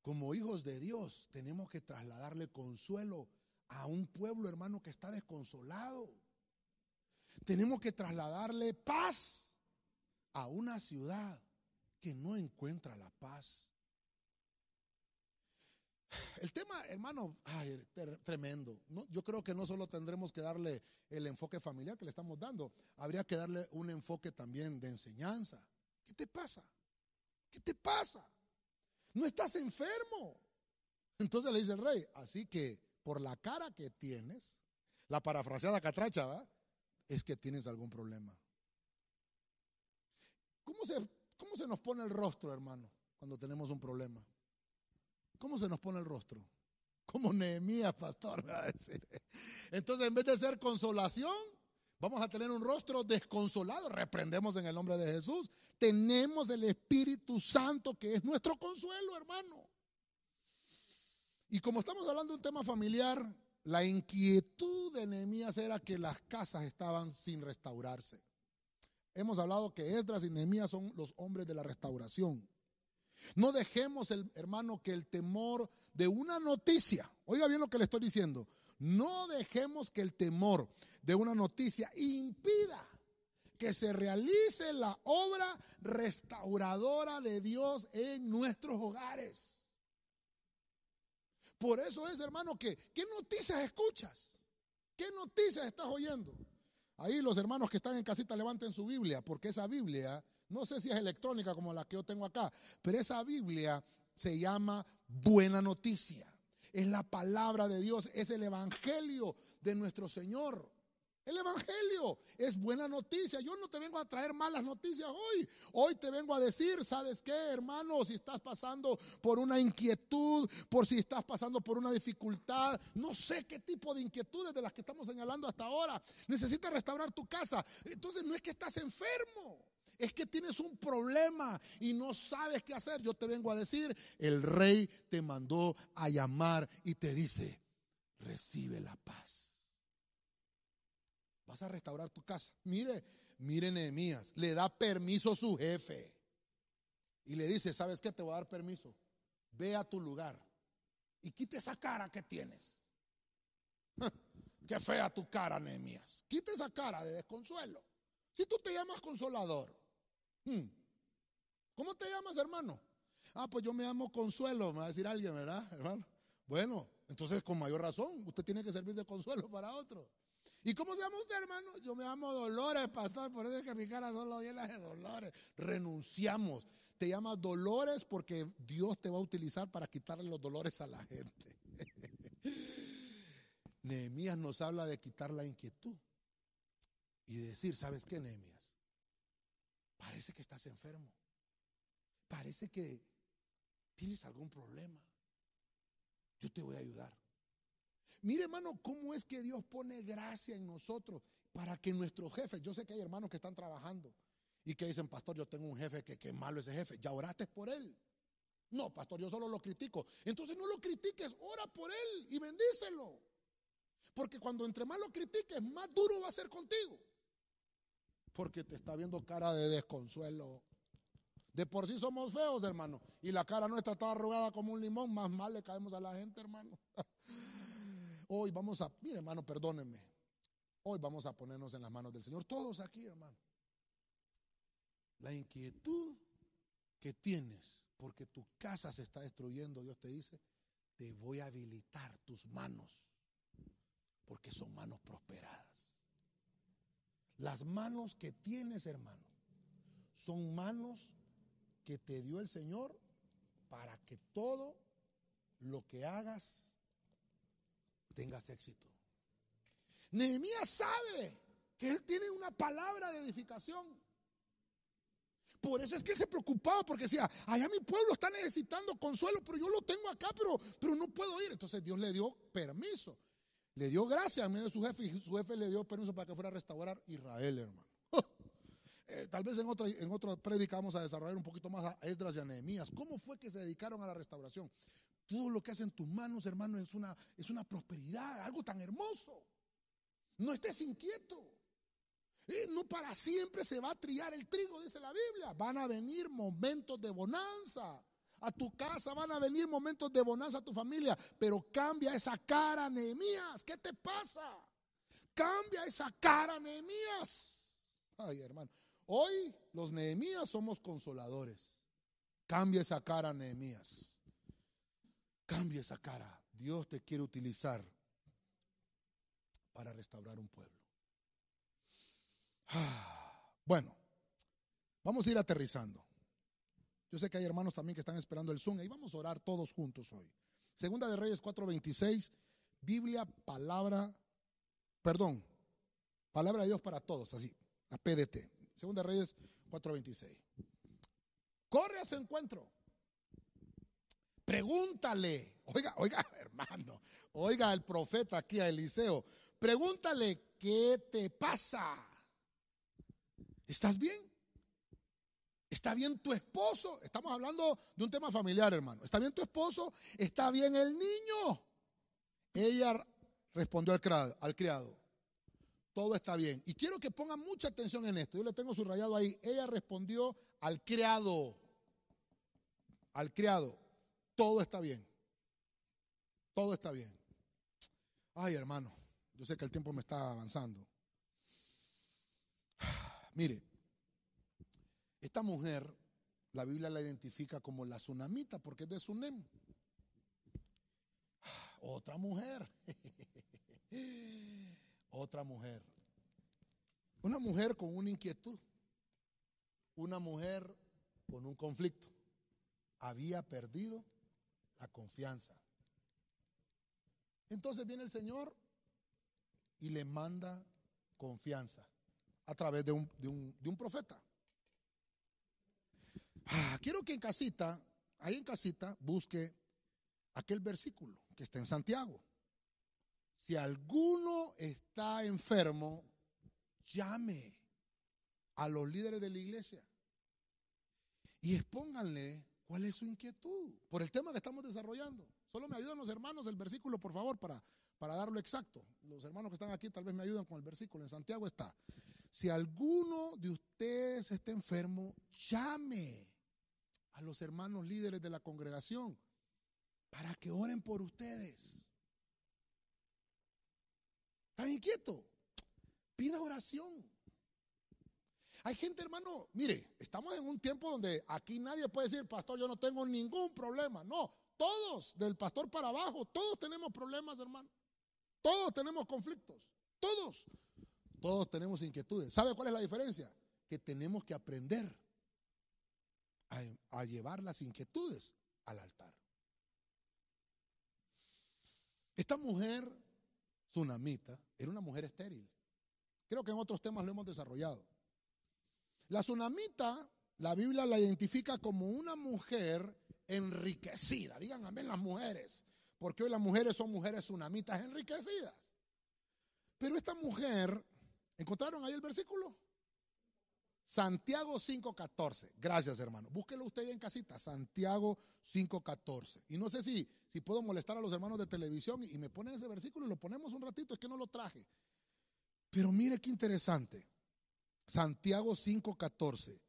Como hijos de Dios, tenemos que trasladarle consuelo a un pueblo, hermano, que está desconsolado. Tenemos que trasladarle paz a una ciudad que no encuentra la paz. El tema, hermano, tremendo. yo creo que no solo tendremos que darle el enfoque familiar que le estamos dando, habría que darle un enfoque también de enseñanza. ¿Qué te pasa? ¿Qué te pasa? No estás enfermo. Entonces le dice el rey, así que por la cara que tienes, la parafraseada catracha, ¿va? es que tienes algún problema. ¿Cómo se, ¿Cómo se nos pone el rostro, hermano, cuando tenemos un problema? ¿Cómo se nos pone el rostro? Como Nehemías, pastor, va a decir. Entonces, en vez de ser consolación, vamos a tener un rostro desconsolado. Reprendemos en el nombre de Jesús. Tenemos el Espíritu Santo que es nuestro consuelo, hermano. Y como estamos hablando de un tema familiar, la inquietud de Nehemías era que las casas estaban sin restaurarse. Hemos hablado que Esdras y Nehemías son los hombres de la restauración. No dejemos, el, hermano, que el temor de una noticia, oiga bien lo que le estoy diciendo, no dejemos que el temor de una noticia impida que se realice la obra restauradora de Dios en nuestros hogares. Por eso es, hermano, que ¿qué noticias escuchas? ¿Qué noticias estás oyendo? Ahí los hermanos que están en casita levanten su Biblia, porque esa Biblia, no sé si es electrónica como la que yo tengo acá, pero esa Biblia se llama Buena Noticia. Es la palabra de Dios, es el Evangelio de nuestro Señor. El Evangelio es buena noticia. Yo no te vengo a traer malas noticias hoy. Hoy te vengo a decir, ¿sabes qué, hermano? Si estás pasando por una inquietud, por si estás pasando por una dificultad, no sé qué tipo de inquietudes de las que estamos señalando hasta ahora, necesitas restaurar tu casa. Entonces no es que estás enfermo. Es que tienes un problema y no sabes qué hacer. Yo te vengo a decir, el rey te mandó a llamar y te dice, recibe la paz. Vas a restaurar tu casa. Mire, mire Nehemías, le da permiso a su jefe. Y le dice, ¿sabes qué? Te voy a dar permiso. Ve a tu lugar y quite esa cara que tienes. Qué fea tu cara, Nehemías. Quite esa cara de desconsuelo. Si tú te llamas consolador, hmm, ¿cómo te llamas, hermano? Ah, pues yo me llamo Consuelo, me va a decir alguien, ¿verdad, hermano? Bueno, entonces con mayor razón, usted tiene que servir de consuelo para otro. ¿Y cómo se llama usted, hermano? Yo me llamo Dolores, pastor, por eso es que mi cara solo llena de dolores. Renunciamos. Te llamas Dolores porque Dios te va a utilizar para quitarle los dolores a la gente. Nehemías nos habla de quitar la inquietud y decir, ¿sabes qué, Nehemías? Parece que estás enfermo. Parece que tienes algún problema. Yo te voy a ayudar. Mire, hermano, cómo es que Dios pone gracia en nosotros para que nuestros jefes, yo sé que hay hermanos que están trabajando y que dicen, pastor, yo tengo un jefe que, que malo ese jefe, ya oraste por él. No, pastor, yo solo lo critico. Entonces no lo critiques, ora por él y bendícelo. Porque cuando entre más lo critiques, más duro va a ser contigo. Porque te está viendo cara de desconsuelo. De por sí somos feos, hermano. Y la cara nuestra está arrugada como un limón. Más mal le caemos a la gente, hermano. Hoy vamos a, mire hermano, perdónenme. Hoy vamos a ponernos en las manos del Señor. Todos aquí, hermano. La inquietud que tienes porque tu casa se está destruyendo, Dios te dice, te voy a habilitar tus manos, porque son manos prosperadas. Las manos que tienes, hermano, son manos que te dio el Señor para que todo lo que hagas tengas éxito. Nehemías sabe que él tiene una palabra de edificación. Por eso es que él se preocupaba porque decía, allá mi pueblo está necesitando consuelo, pero yo lo tengo acá, pero, pero no puedo ir. Entonces Dios le dio permiso, le dio gracia a medio de su jefe y su jefe le dio permiso para que fuera a restaurar Israel, hermano. Eh, tal vez en otra, en vamos a desarrollar un poquito más a Esdras y a Nehemías. ¿Cómo fue que se dedicaron a la restauración? Todo lo que hacen tus manos, hermano, es una, es una prosperidad, algo tan hermoso. No estés inquieto. Eh, no para siempre se va a triar el trigo, dice la Biblia. Van a venir momentos de bonanza. A tu casa van a venir momentos de bonanza a tu familia. Pero cambia esa cara, Nehemías. ¿Qué te pasa? Cambia esa cara, Nehemías. Ay, hermano. Hoy los Nehemías somos consoladores. Cambia esa cara, Nehemías. Cambia esa cara. Dios te quiere utilizar para restaurar un pueblo. Bueno, vamos a ir aterrizando. Yo sé que hay hermanos también que están esperando el Zoom y vamos a orar todos juntos hoy. Segunda de Reyes 4:26, Biblia, palabra, perdón, palabra de Dios para todos, así, la PDT. Segunda de Reyes 4:26. Corre a ese encuentro. Pregúntale, oiga, oiga, hermano, oiga el profeta aquí a Eliseo, pregúntale, ¿qué te pasa? ¿Estás bien? ¿Está bien tu esposo? Estamos hablando de un tema familiar, hermano. ¿Está bien tu esposo? ¿Está bien el niño? Ella respondió al criado, al criado. Todo está bien. Y quiero que pongan mucha atención en esto. Yo le tengo subrayado ahí. Ella respondió al criado. Al criado todo está bien. Todo está bien. Ay, hermano, yo sé que el tiempo me está avanzando. Mire, esta mujer, la Biblia la identifica como la tsunamita porque es de Sunem. Otra mujer. Otra mujer. Una mujer con una inquietud. Una mujer con un conflicto. Había perdido la confianza. Entonces viene el Señor y le manda confianza a través de un, de un, profeta. Ah, quiero que en casita, ahí en casita, busque aquel versículo que está en Santiago. Si alguno está enfermo, llame a los líderes de la iglesia y expónganle cuál es su inquietud por el tema que estamos desarrollando. Solo me ayudan los hermanos el versículo, por favor, para, para darlo exacto. Los hermanos que están aquí tal vez me ayudan con el versículo. En Santiago está. Si alguno de ustedes está enfermo, llame a los hermanos líderes de la congregación para que oren por ustedes. ¿Están inquieto? Pida oración. Hay gente, hermano, mire, estamos en un tiempo donde aquí nadie puede decir, pastor, yo no tengo ningún problema. No, todos, del pastor para abajo, todos tenemos problemas, hermano. Todos tenemos conflictos. Todos. Todos tenemos inquietudes. ¿Sabe cuál es la diferencia? Que tenemos que aprender a, llevar las inquietudes al altar. Esta mujer tsunamita era una mujer estéril. Creo que en otros temas lo hemos desarrollado. La tsunamita, la Biblia la identifica como una mujer enriquecida. Digan amén las mujeres, porque hoy las mujeres son mujeres tsunamitas enriquecidas. Pero esta mujer, ¿encontraron ahí el versículo? Santiago 5.14. Gracias, hermano. Búsquelo usted en casita. Santiago 5.14. Y no sé si, si puedo molestar a los hermanos de televisión y, me ponen ese versículo y lo ponemos un ratito. Es que no lo traje. Pero mire qué interesante. Santiago 5.14.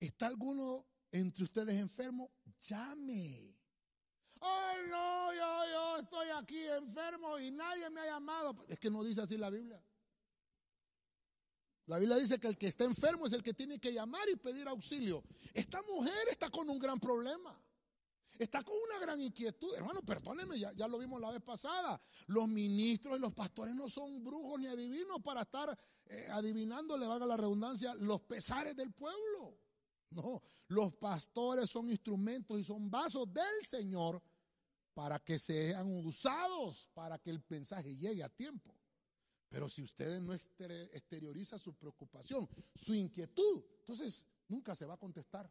¿Está alguno entre ustedes enfermo? Llame. Ay, no, yo, yo estoy aquí enfermo y nadie me ha llamado. Es que no dice así la Biblia. La Biblia dice que el que está enfermo es el que tiene que llamar y pedir auxilio. Esta mujer está con un gran problema. Está con una gran inquietud. Hermano, perdóneme, ya, ya, lo vimos la vez pasada. Los ministros y los pastores no son brujos ni adivinos para estar eh, adivinando, le valga la redundancia, los pesares del pueblo. No, los pastores son instrumentos y son vasos del Señor para que sean usados para que el mensaje llegue a tiempo. Pero si usted no exterioriza su preocupación, su inquietud, entonces nunca se va a contestar.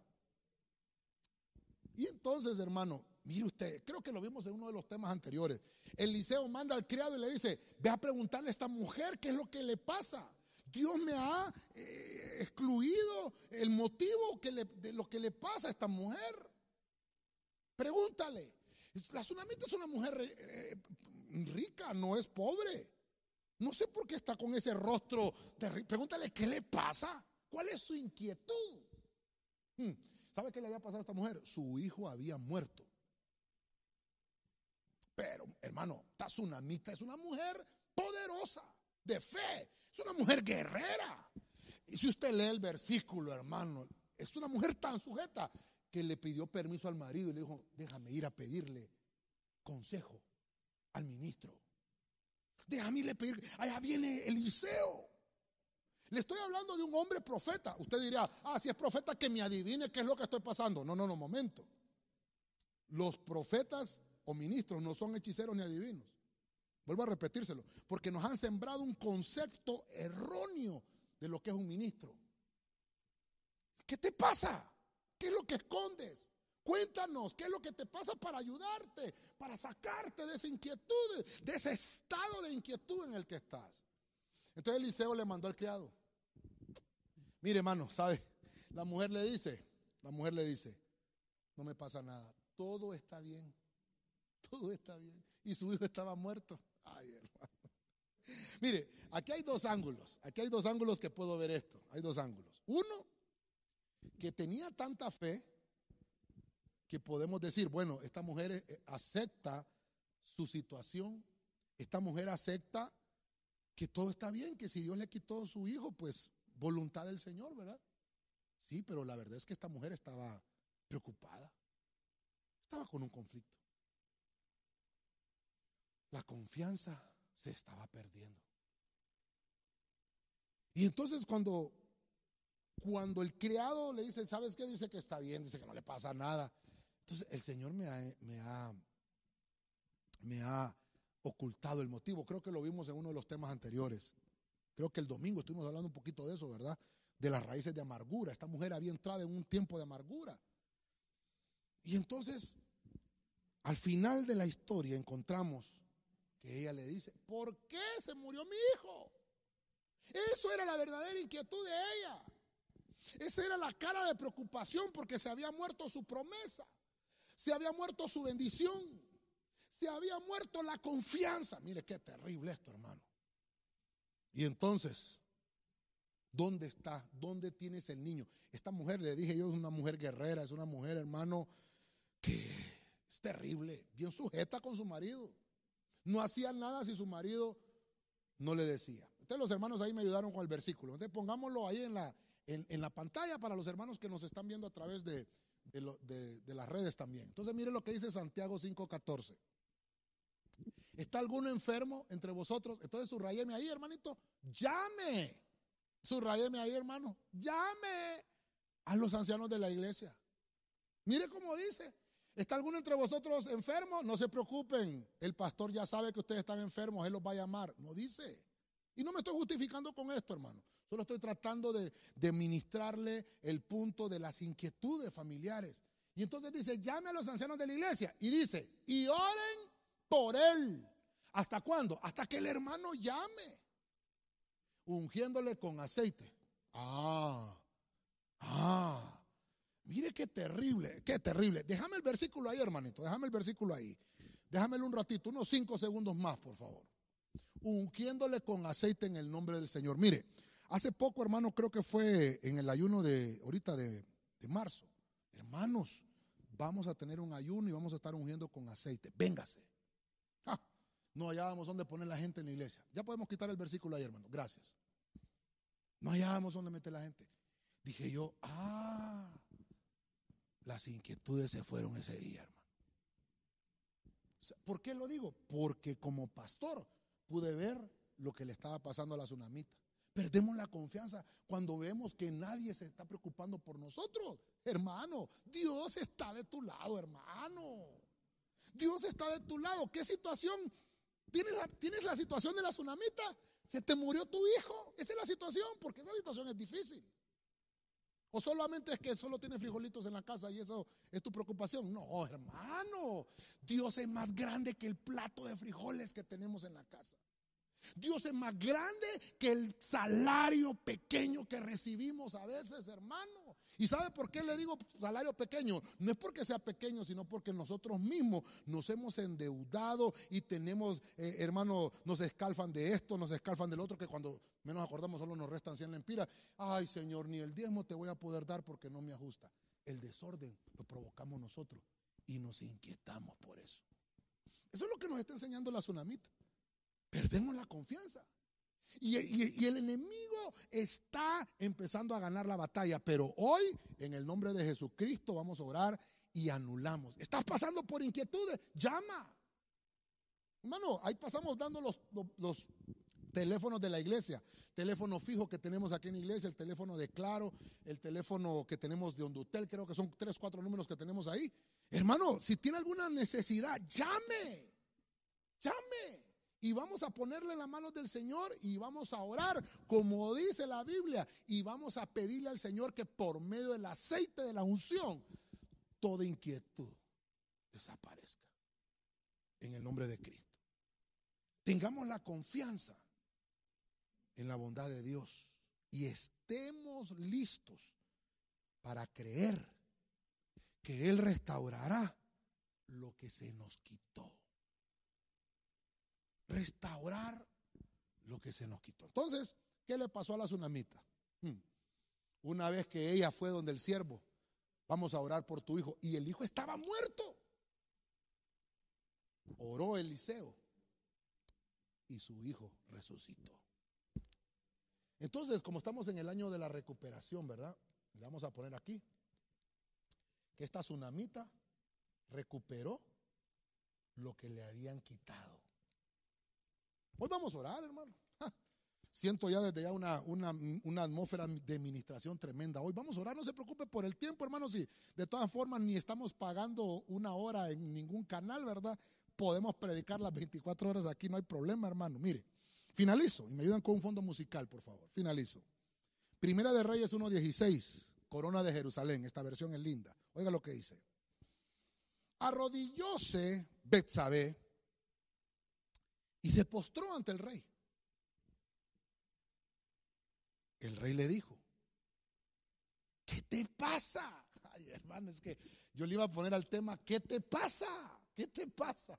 Y entonces, hermano, mire usted, creo que lo vimos en uno de los temas anteriores. Eliseo manda al criado y le dice, ve a preguntarle a esta mujer qué es lo que le pasa. Dios me ha eh, excluido el motivo de lo que le pasa a esta mujer. Pregúntale. La tsunamita es una mujer eh, rica, no es pobre. No sé por qué está con ese rostro terrible. Pregúntale qué le pasa. ¿Cuál es su inquietud? Hmm. ¿Sabe qué le había pasado a esta mujer? Su hijo había muerto. Pero, hermano, esta tsunamita es una mujer poderosa, de fe. Es una mujer guerrera. Y si usted lee el versículo, hermano, es una mujer tan sujeta que le pidió permiso al marido y le dijo, déjame ir a pedirle consejo al ministro. Déjame irle pedir. Allá viene Eliseo. Le estoy hablando de un hombre profeta. Usted dirá, ah, si es profeta, que me adivine qué es lo que estoy pasando. No, no, no, momento. Los profetas o ministros no son hechiceros ni adivinos. Vuelvo a repetírselo, porque nos han sembrado un concepto erróneo de lo que es un ministro. ¿Qué te pasa? ¿Qué es lo que escondes? Cuéntanos qué es lo que te pasa para ayudarte, para sacarte de esa inquietud, de ese estado de inquietud en el que estás. Entonces Eliseo le mandó al criado. Mire, hermano, ¿sabe? La mujer le dice, la mujer le dice, no me pasa nada, todo está bien, todo está bien. Y su hijo estaba muerto. Ay, hermano. Mire, aquí hay dos ángulos, aquí hay dos ángulos que puedo ver esto, hay dos ángulos. Uno, que tenía tanta fe que podemos decir, bueno, esta mujer eh, acepta su situación, esta mujer acepta que todo está bien, que si Dios le quitó a su hijo, pues voluntad del Señor, ¿verdad? Sí, pero la verdad es que esta mujer estaba preocupada. Estaba con un conflicto. La confianza se estaba perdiendo. Y entonces cuando cuando el criado le dice, ¿sabes qué? Dice que está bien, dice que no le pasa nada. Entonces el Señor me ha, me ha, me ha ocultado el motivo. Creo que lo vimos en uno de los temas anteriores. Creo que el domingo estuvimos hablando un poquito de eso, ¿verdad? De las raíces de amargura. Esta mujer había entrado en un tiempo de amargura. Y entonces, al final de la historia encontramos que ella le dice, ¿por qué se murió mi hijo? Eso era la verdadera inquietud de ella. Esa era la cara de preocupación porque se había muerto su promesa, se había muerto su bendición, se había muerto la confianza. Mire qué terrible esto, hermano. Y entonces, ¿dónde está? ¿Dónde tienes el niño? Esta mujer, le dije yo, es una mujer guerrera, es una mujer, hermano, que es terrible, bien sujeta con su marido. No hacía nada si su marido no le decía. Entonces los hermanos ahí me ayudaron con el versículo. Entonces pongámoslo ahí en la, en, la pantalla para los hermanos que nos están viendo a través de, de, las redes también. Entonces mire lo que dice Santiago 5:14. ¿Está alguno enfermo entre vosotros? Entonces subrayeme ahí, hermanito. Llame. Subrayeme ahí, hermano. Llame a los ancianos de la iglesia. Mire cómo dice. ¿Está alguno entre vosotros enfermo? No se preocupen. El pastor ya sabe que ustedes están enfermos. Él los va a llamar. No dice. Y no me estoy justificando con esto, hermano. Solo estoy tratando de, de ministrarle el punto de las inquietudes familiares. Y entonces dice, llame a los ancianos de la iglesia. Y dice, y oren por él. ¿Hasta cuándo? Hasta que el hermano llame. Ungiéndole con aceite. Ah, ah. Mire qué terrible, qué terrible. Déjame el versículo ahí, hermanito. Déjame el versículo ahí. Déjamelo un ratito, unos cinco segundos más, por favor. Ungiéndole con aceite en el nombre del Señor. Mire, hace poco, hermano, creo que fue en el ayuno de ahorita de, marzo. Hermanos, vamos a tener un ayuno y vamos a estar ungiendo con aceite. Véngase. Ah, no hallábamos dónde poner la gente en la iglesia. Ya podemos quitar el versículo ahí, hermano. Gracias. No hallábamos dónde meter la gente. Dije yo, ah, las inquietudes se fueron ese día, hermano. ¿Por qué lo digo? Porque como pastor pude ver lo que le estaba pasando a la tsunamita. Perdemos la confianza cuando vemos que nadie se está preocupando por nosotros. Hermano, Dios está de tu lado, hermano. Dios está de tu lado. ¿Qué situación? ¿Tienes la, ¿Tienes la situación de la tsunamita? ¿Se te murió tu hijo? Esa es la situación, porque esa situación es difícil. ¿O solamente es que solo tiene frijolitos en la casa y eso es tu preocupación? No, hermano. Dios es más grande que el plato de frijoles que tenemos en la casa. Dios es más grande que el salario pequeño que recibimos a veces, hermano. ¿Y sabe por qué le digo salario pequeño? No es porque sea pequeño, sino porque nosotros mismos nos hemos endeudado y tenemos, eh, hermano, nos escalfan de esto, nos escalfan del otro, que cuando menos acordamos solo nos restan 100 lempiras. Ay, Señor, ni el diezmo te voy a poder dar porque no me ajusta. El desorden lo provocamos nosotros y nos inquietamos por eso. Eso es lo que nos está enseñando la tsunamita. Perdemos la confianza. Y, el enemigo está empezando a ganar la batalla, pero hoy, en el nombre de Jesucristo, vamos a orar y anulamos. Estás pasando por inquietudes, llama. Hermano, ahí pasamos dando los, los, teléfonos de la iglesia, teléfono fijo que tenemos aquí en la iglesia, el teléfono de Claro, el teléfono que tenemos de Hondutel, creo que son tres, cuatro números que tenemos ahí. Hermano, si tiene alguna necesidad, llame, llame y vamos a ponerle la mano del Señor y vamos a orar, como dice la Biblia, y vamos a pedirle al Señor que por medio del aceite de la unción, toda inquietud desaparezca. En el nombre de Cristo. Tengamos la confianza en la bondad de Dios y estemos listos para creer que Él restaurará lo que se nos quitó restaurar lo que se nos quitó. Entonces, ¿qué le pasó a la tsunamita? Hmm. Una vez que ella fue donde el siervo, vamos a orar por tu hijo, y el hijo estaba muerto. Oró Eliseo y su hijo resucitó. Entonces, como estamos en el año de la recuperación, ¿verdad? Le vamos a poner aquí que esta tsunamita recuperó lo que le habían quitado. Hoy vamos a orar, hermano. Siento ya desde ya una, una, atmósfera de administración tremenda. Hoy vamos a orar, no se preocupe por el tiempo, hermano. Si de todas formas ni estamos pagando una hora en ningún canal, ¿verdad? Podemos predicar las 24 horas aquí, no hay problema, hermano. Mire, finalizo y me ayudan con un fondo musical, por favor. Finalizo. Primera de Reyes 1.16, Corona de Jerusalén. Esta versión es linda. Oiga lo que dice. Arrodillóse Betsabé y se postró ante el rey. El rey le dijo, ¿qué te pasa? Ay, hermano, es que yo le iba a poner al tema, ¿qué te pasa? ¿Qué te pasa?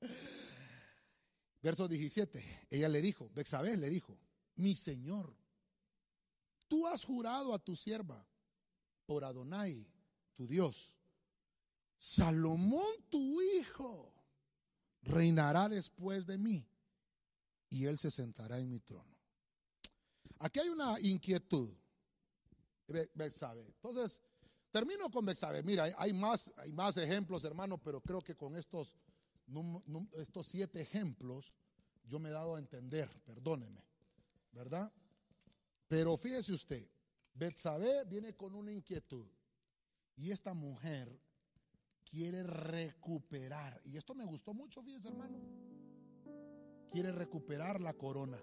Verso 17, ella le dijo, Bexabé le dijo, mi señor, tú has jurado a tu sierva por Adonai, tu Dios, Salomón tu hijo reinará después de mí y él se sentará en mi trono. Aquí hay una inquietud. Bexabe. Entonces, termino con Bexabe. Mira, hay más, hay más ejemplos, hermano, pero creo que con estos, estos siete ejemplos yo me he dado a entender, perdóneme, ¿verdad? Pero fíjese usted, Bexabe viene con una inquietud y esta mujer quiere recuperar, y esto me gustó mucho, fíjese hermano, quiere recuperar la corona.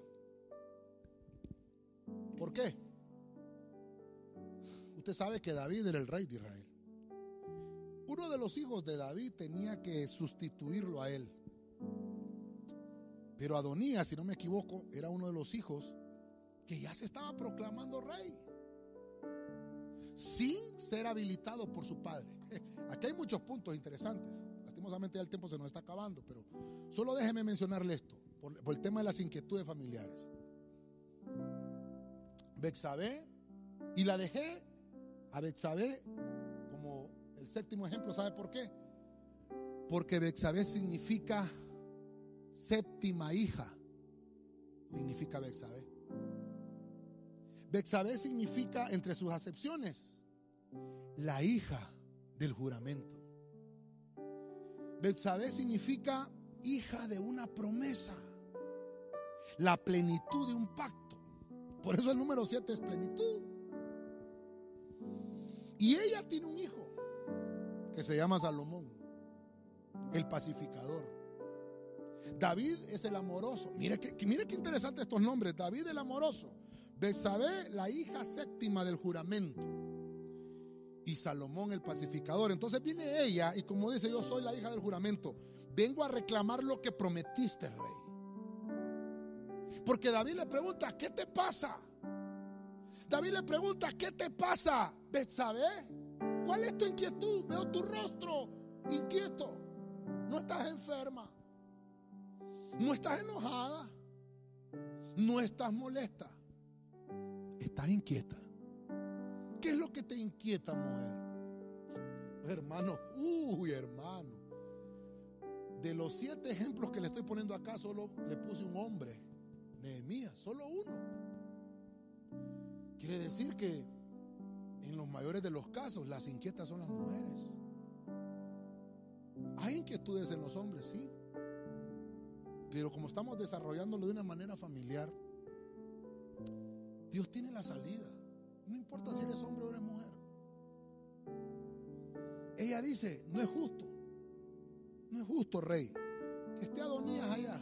¿Por qué? Usted sabe que David era el rey de Israel. Uno de los hijos de David tenía que sustituirlo a él. Pero Adonías, si no me equivoco, era uno de los hijos que ya se estaba proclamando rey. Sin ser habilitado por su padre. Aquí hay muchos puntos interesantes. Lastimosamente ya el tiempo se nos está acabando, pero solo déjeme mencionarle esto, por, por el tema de las inquietudes familiares. Bexabé y la dejé a Bexabé como el séptimo ejemplo. ¿Sabe por qué? Porque Bexabé significa séptima hija. Significa Bexabé. Bexabé significa, entre sus acepciones, la hija del juramento. Bexabé significa hija de una promesa, la plenitud de un pacto. Por eso el número 7 es plenitud. Y ella tiene un hijo que se llama Salomón, el pacificador. David es el amoroso. Mire que, mire qué interesante estos nombres. David el amoroso. Besabé, la hija séptima del juramento. Y Salomón el pacificador. Entonces viene ella y como dice, yo soy la hija del juramento. Vengo a reclamar lo que prometiste, rey. Porque David le pregunta, ¿qué te pasa? David le pregunta, ¿qué te pasa? ¿Sabe? ¿Cuál es tu inquietud? Veo tu rostro inquieto. No estás enferma. No estás enojada. No estás molesta. Estás inquieta. ¿Qué es lo que te inquieta, mujer? Hermano, uy, hermano. De los siete ejemplos que le estoy poniendo acá, solo le puse un hombre Nehemías, solo uno. Quiere decir que en los mayores de los casos las inquietas son las mujeres. Hay inquietudes en los hombres, sí. Pero como estamos desarrollándolo de una manera familiar, Dios tiene la salida. No importa si eres hombre o eres mujer. Ella dice, no es justo. No es justo, rey, que esté Adonías allá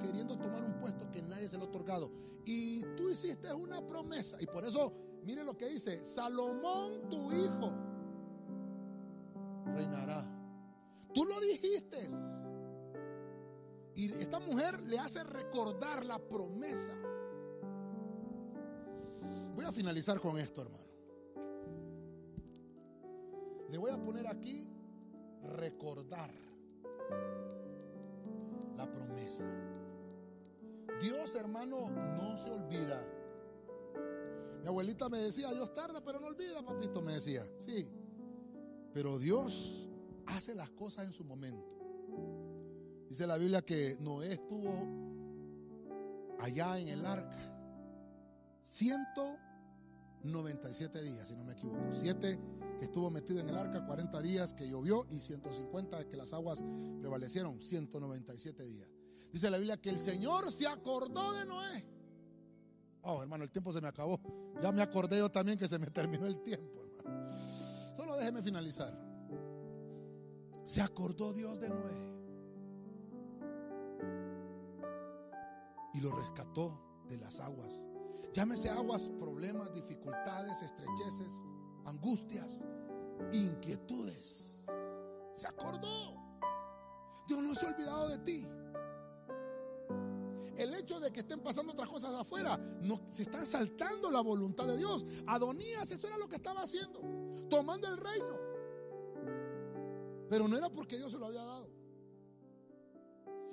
queriendo tomar un puesto que nadie se lo ha otorgado. Y tú hiciste una promesa. Y por eso, mire lo que dice, Salomón tu hijo reinará. Tú lo dijiste. Y esta mujer le hace recordar la promesa. Voy a finalizar con esto, hermano. Le voy a poner aquí recordar la promesa. Dios, hermano, no se olvida. Mi abuelita me decía, Dios tarda, pero no olvida, papito, me decía. Sí, pero Dios hace las cosas en su momento. Dice la Biblia que Noé estuvo allá en el arca 197 días, si no me equivoco. Siete que estuvo metido en el arca, 40 días que llovió y 150 que las aguas prevalecieron, 197 días. Dice la Biblia que el Señor se acordó de Noé. Oh, hermano, el tiempo se me acabó. Ya me acordé yo también que se me terminó el tiempo, hermano. Solo déjeme finalizar. Se acordó Dios de Noé. Y lo rescató de las aguas. Llámese aguas, problemas, dificultades, estrecheces, angustias, inquietudes. Se acordó. Dios no se ha olvidado de ti. El hecho de que estén pasando otras cosas afuera, no, se están saltando la voluntad de Dios. Adonías, eso era lo que estaba haciendo, tomando el reino. Pero no era porque Dios se lo había dado.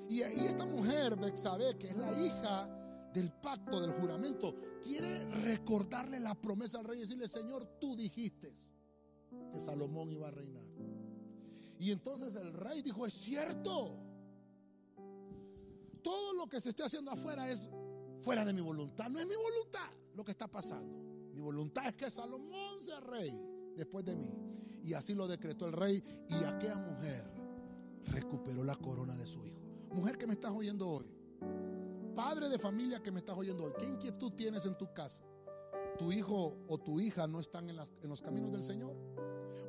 Y ahí esta mujer, Bexabé, que es la hija del pacto, del juramento, quiere recordarle la promesa al rey y decirle, Señor, tú dijiste que Salomón iba a reinar. Y entonces el rey dijo, es cierto. Todo lo que se esté haciendo afuera es fuera de mi voluntad. No es mi voluntad lo que está pasando. Mi voluntad es que Salomón sea rey después de mí. Y así lo decretó el rey y aquella mujer recuperó la corona de su hijo. Mujer que me estás oyendo hoy. Padre de familia que me estás oyendo hoy. ¿Qué inquietud tienes en tu casa? ¿Tu hijo o tu hija no están en, los caminos del Señor?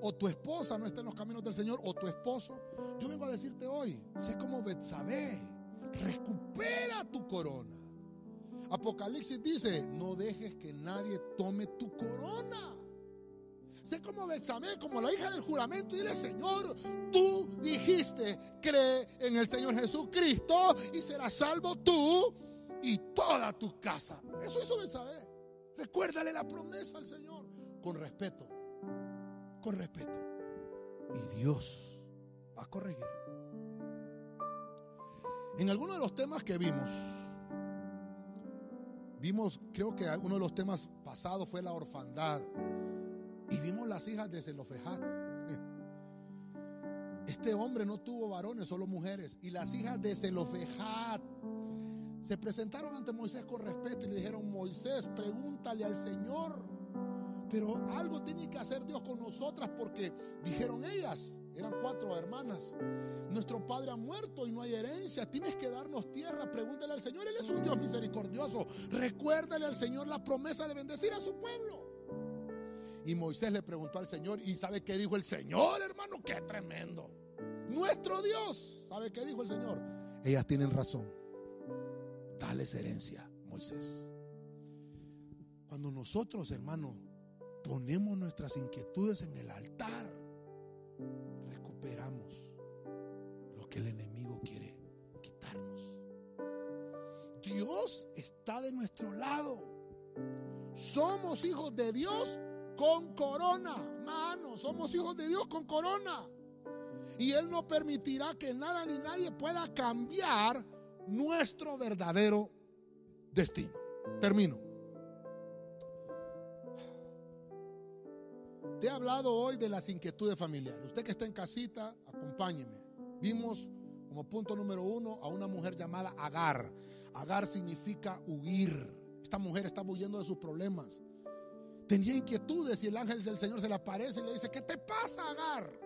o tu esposa no está en los caminos del Señor, o tu esposo. Yo vengo a decirte hoy, sé como Betsabé, recupera tu corona. Apocalipsis dice, no dejes que nadie tome tu corona. Sé como Betsabé, como la hija del juramento, y dile, Señor, tú dijiste, cree en el Señor Jesucristo y serás salvo tú y toda tu casa. Eso hizo Betsabé. Recuérdale la promesa al Señor con respeto con respeto. Y Dios va a corregirlo. En algunos de los temas que vimos, vimos, creo que uno de los temas pasados fue la orfandad. Y vimos las hijas de Zelofejat. Este hombre no tuvo varones, solo mujeres. Y las hijas de Zelofejat se presentaron ante Moisés con respeto y le dijeron, Moisés, pregúntale al Señor pero algo tiene que hacer Dios con nosotras porque dijeron ellas, eran cuatro hermanas, nuestro padre ha muerto y no hay herencia, tienes que darnos tierra, pregúntale al Señor, Él es un Dios misericordioso, recuérdale al Señor la promesa de bendecir a su pueblo. Y Moisés le preguntó al Señor y sabe qué dijo el Señor, hermano, qué tremendo. Nuestro Dios, ¿sabe qué dijo el Señor? Ellas tienen razón. Dales herencia, Moisés. Cuando nosotros, hermano, ponemos nuestras inquietudes en el altar, recuperamos lo que el enemigo quiere quitarnos. Dios está de nuestro lado. Somos hijos de Dios con corona, mano. Somos hijos de Dios con corona. Y Él no permitirá que nada ni nadie pueda cambiar nuestro verdadero destino. Termino. he hablado hoy de las inquietudes familiares. Usted que está en casita, acompáñeme. Vimos como punto número uno a una mujer llamada Agar. Agar significa huir. Esta mujer estaba huyendo de sus problemas. Tenía inquietudes y el ángel del Señor se le aparece y le dice, ¿qué te pasa, Agar?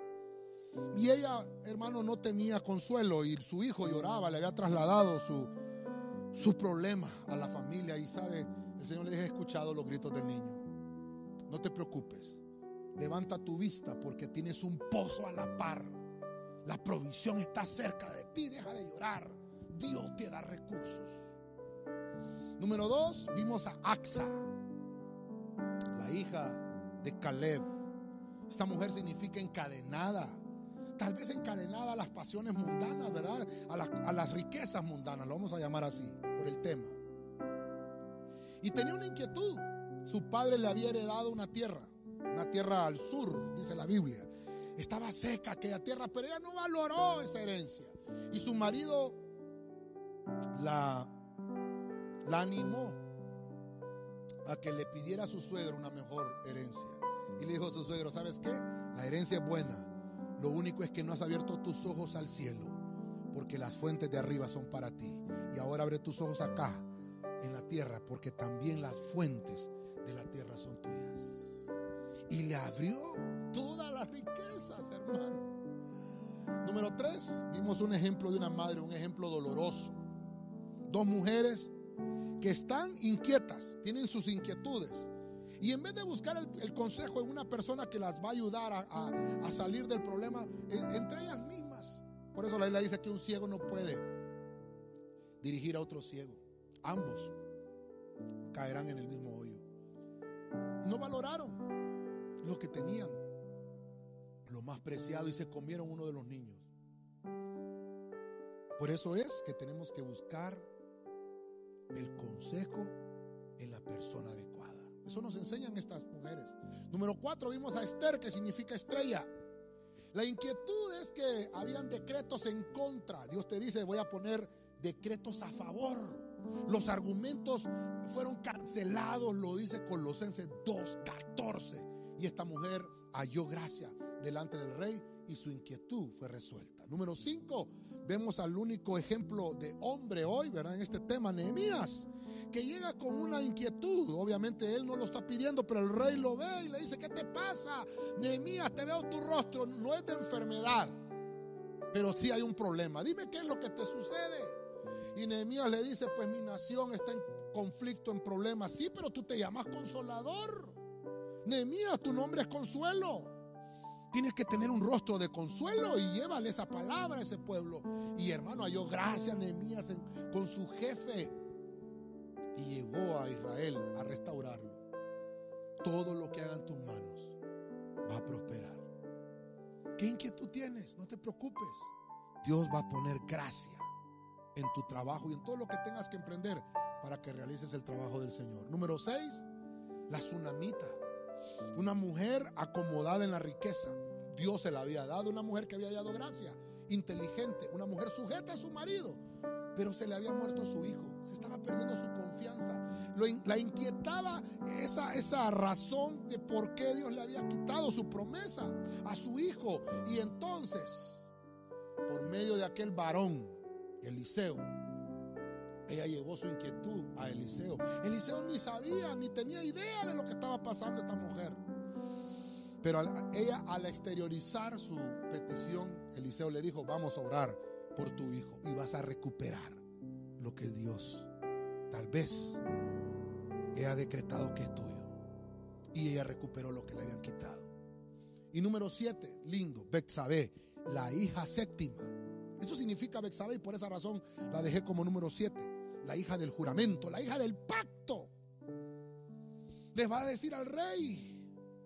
Y ella, hermano, no tenía consuelo y su hijo lloraba, le había trasladado su, su problema a la familia y sabe, el Señor le dijo, he escuchado los gritos del niño. No te preocupes. Levanta tu vista porque tienes un pozo a la par. La provisión está cerca de ti. Deja de llorar. Dios te da recursos. Número dos, vimos a Axa, hija de Caleb. Esta mujer significa encadenada. Tal vez encadenada a las pasiones mundanas, ¿verdad? A, las riquezas mundanas, lo vamos a llamar así, por el tema. Y tenía una inquietud. Su padre le había heredado una tierra una tierra al sur, dice la Biblia. Estaba seca aquella tierra, pero ella no valoró esa herencia. Y su marido la animó a que le pidiera a su suegro una mejor herencia. Y le dijo a su suegro, ¿sabes qué? La herencia es buena. Lo único es que no has abierto tus ojos al cielo, porque las fuentes de arriba son para ti. Y ahora abre tus ojos acá, en la tierra, porque también las fuentes de la tierra son tuyas. Y le abrió todas las riquezas, hermano. Número tres, vimos un ejemplo de una madre, un ejemplo doloroso. Dos mujeres que están inquietas, tienen sus inquietudes. Y en vez de buscar el, consejo en una persona que las va a ayudar a, salir del problema, entre ellas mismas. Por eso la Biblia dice que un ciego no puede dirigir a otro ciego. Ambos caerán en el mismo hoyo. No valoraron lo que tenían, lo más preciado, y se comieron uno de los niños. Por eso es que tenemos que buscar el consejo en la persona adecuada. Eso nos enseñan estas mujeres. Número cuatro, vimos a Esther, que significa estrella. La inquietud es que habían decretos en contra. Dios te dice, voy a poner decretos a favor. Los argumentos fueron cancelados, lo dice Colosenses 2.14. Y esta mujer halló gracia delante del rey y su inquietud fue resuelta. Número 5, vemos al único ejemplo de hombre hoy, ¿verdad? En este tema, Nehemías, que llega con una inquietud. Obviamente él no lo está pidiendo, pero el rey lo ve y le dice, ¿qué te pasa? Nehemías, te veo tu rostro, no es de enfermedad, pero sí hay un problema. Dime qué es lo que te sucede. Y Nehemías le dice, pues mi nación está en conflicto, en problemas. Sí, pero tú te llamas consolador. Nehemías, tu nombre es consuelo. Tienes que tener un rostro de consuelo y llévale esa palabra a ese pueblo. Y hermano, halló gracia Nehemías con su jefe y llevó a Israel a restaurarlo. Todo lo que hagan tus manos va a prosperar. ¿Qué inquietud tienes? No te preocupes. Dios va a poner gracia en tu trabajo y en todo lo que tengas que emprender para que realices el trabajo del Señor. Número 6, la tsunamita. Una mujer acomodada en la riqueza. Dios se la había dado, una mujer que había hallado gracia, inteligente, una mujer sujeta a su marido, pero se le había muerto su hijo, se estaba perdiendo su confianza. la inquietaba esa, esa razón de por qué Dios le había quitado su promesa a su hijo. Y entonces, por medio de aquel varón, Eliseo, ella llevó su inquietud a Eliseo. Eliseo ni sabía ni tenía idea de lo que estaba pasando esta mujer. Pero ella al exteriorizar su petición, Eliseo le dijo, vamos a orar por tu hijo y vas a recuperar lo que Dios tal vez ha decretado que es tuyo. Y ella recuperó lo que le habían quitado. Y número siete, lindo, Betsabé, la hija séptima. Eso significa Betsabé y por esa razón la dejé como número siete la hija del juramento, la hija del pacto, les va a decir al rey,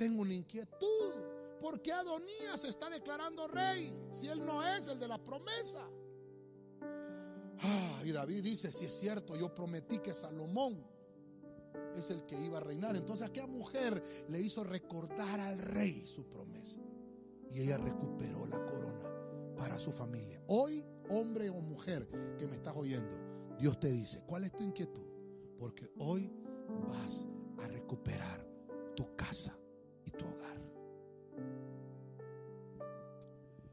tengo una inquietud, ¿por qué Adonías se está declarando rey si él no es el de la promesa? Ah, y David dice, si es cierto, yo prometí que Salomón es el que iba a reinar. Entonces aquella mujer le hizo recordar al rey su promesa. Y ella recuperó la corona para su familia. Hoy, hombre o mujer que me estás oyendo, Dios te dice, ¿cuál es tu inquietud? Porque hoy vas a recuperar tu hogar.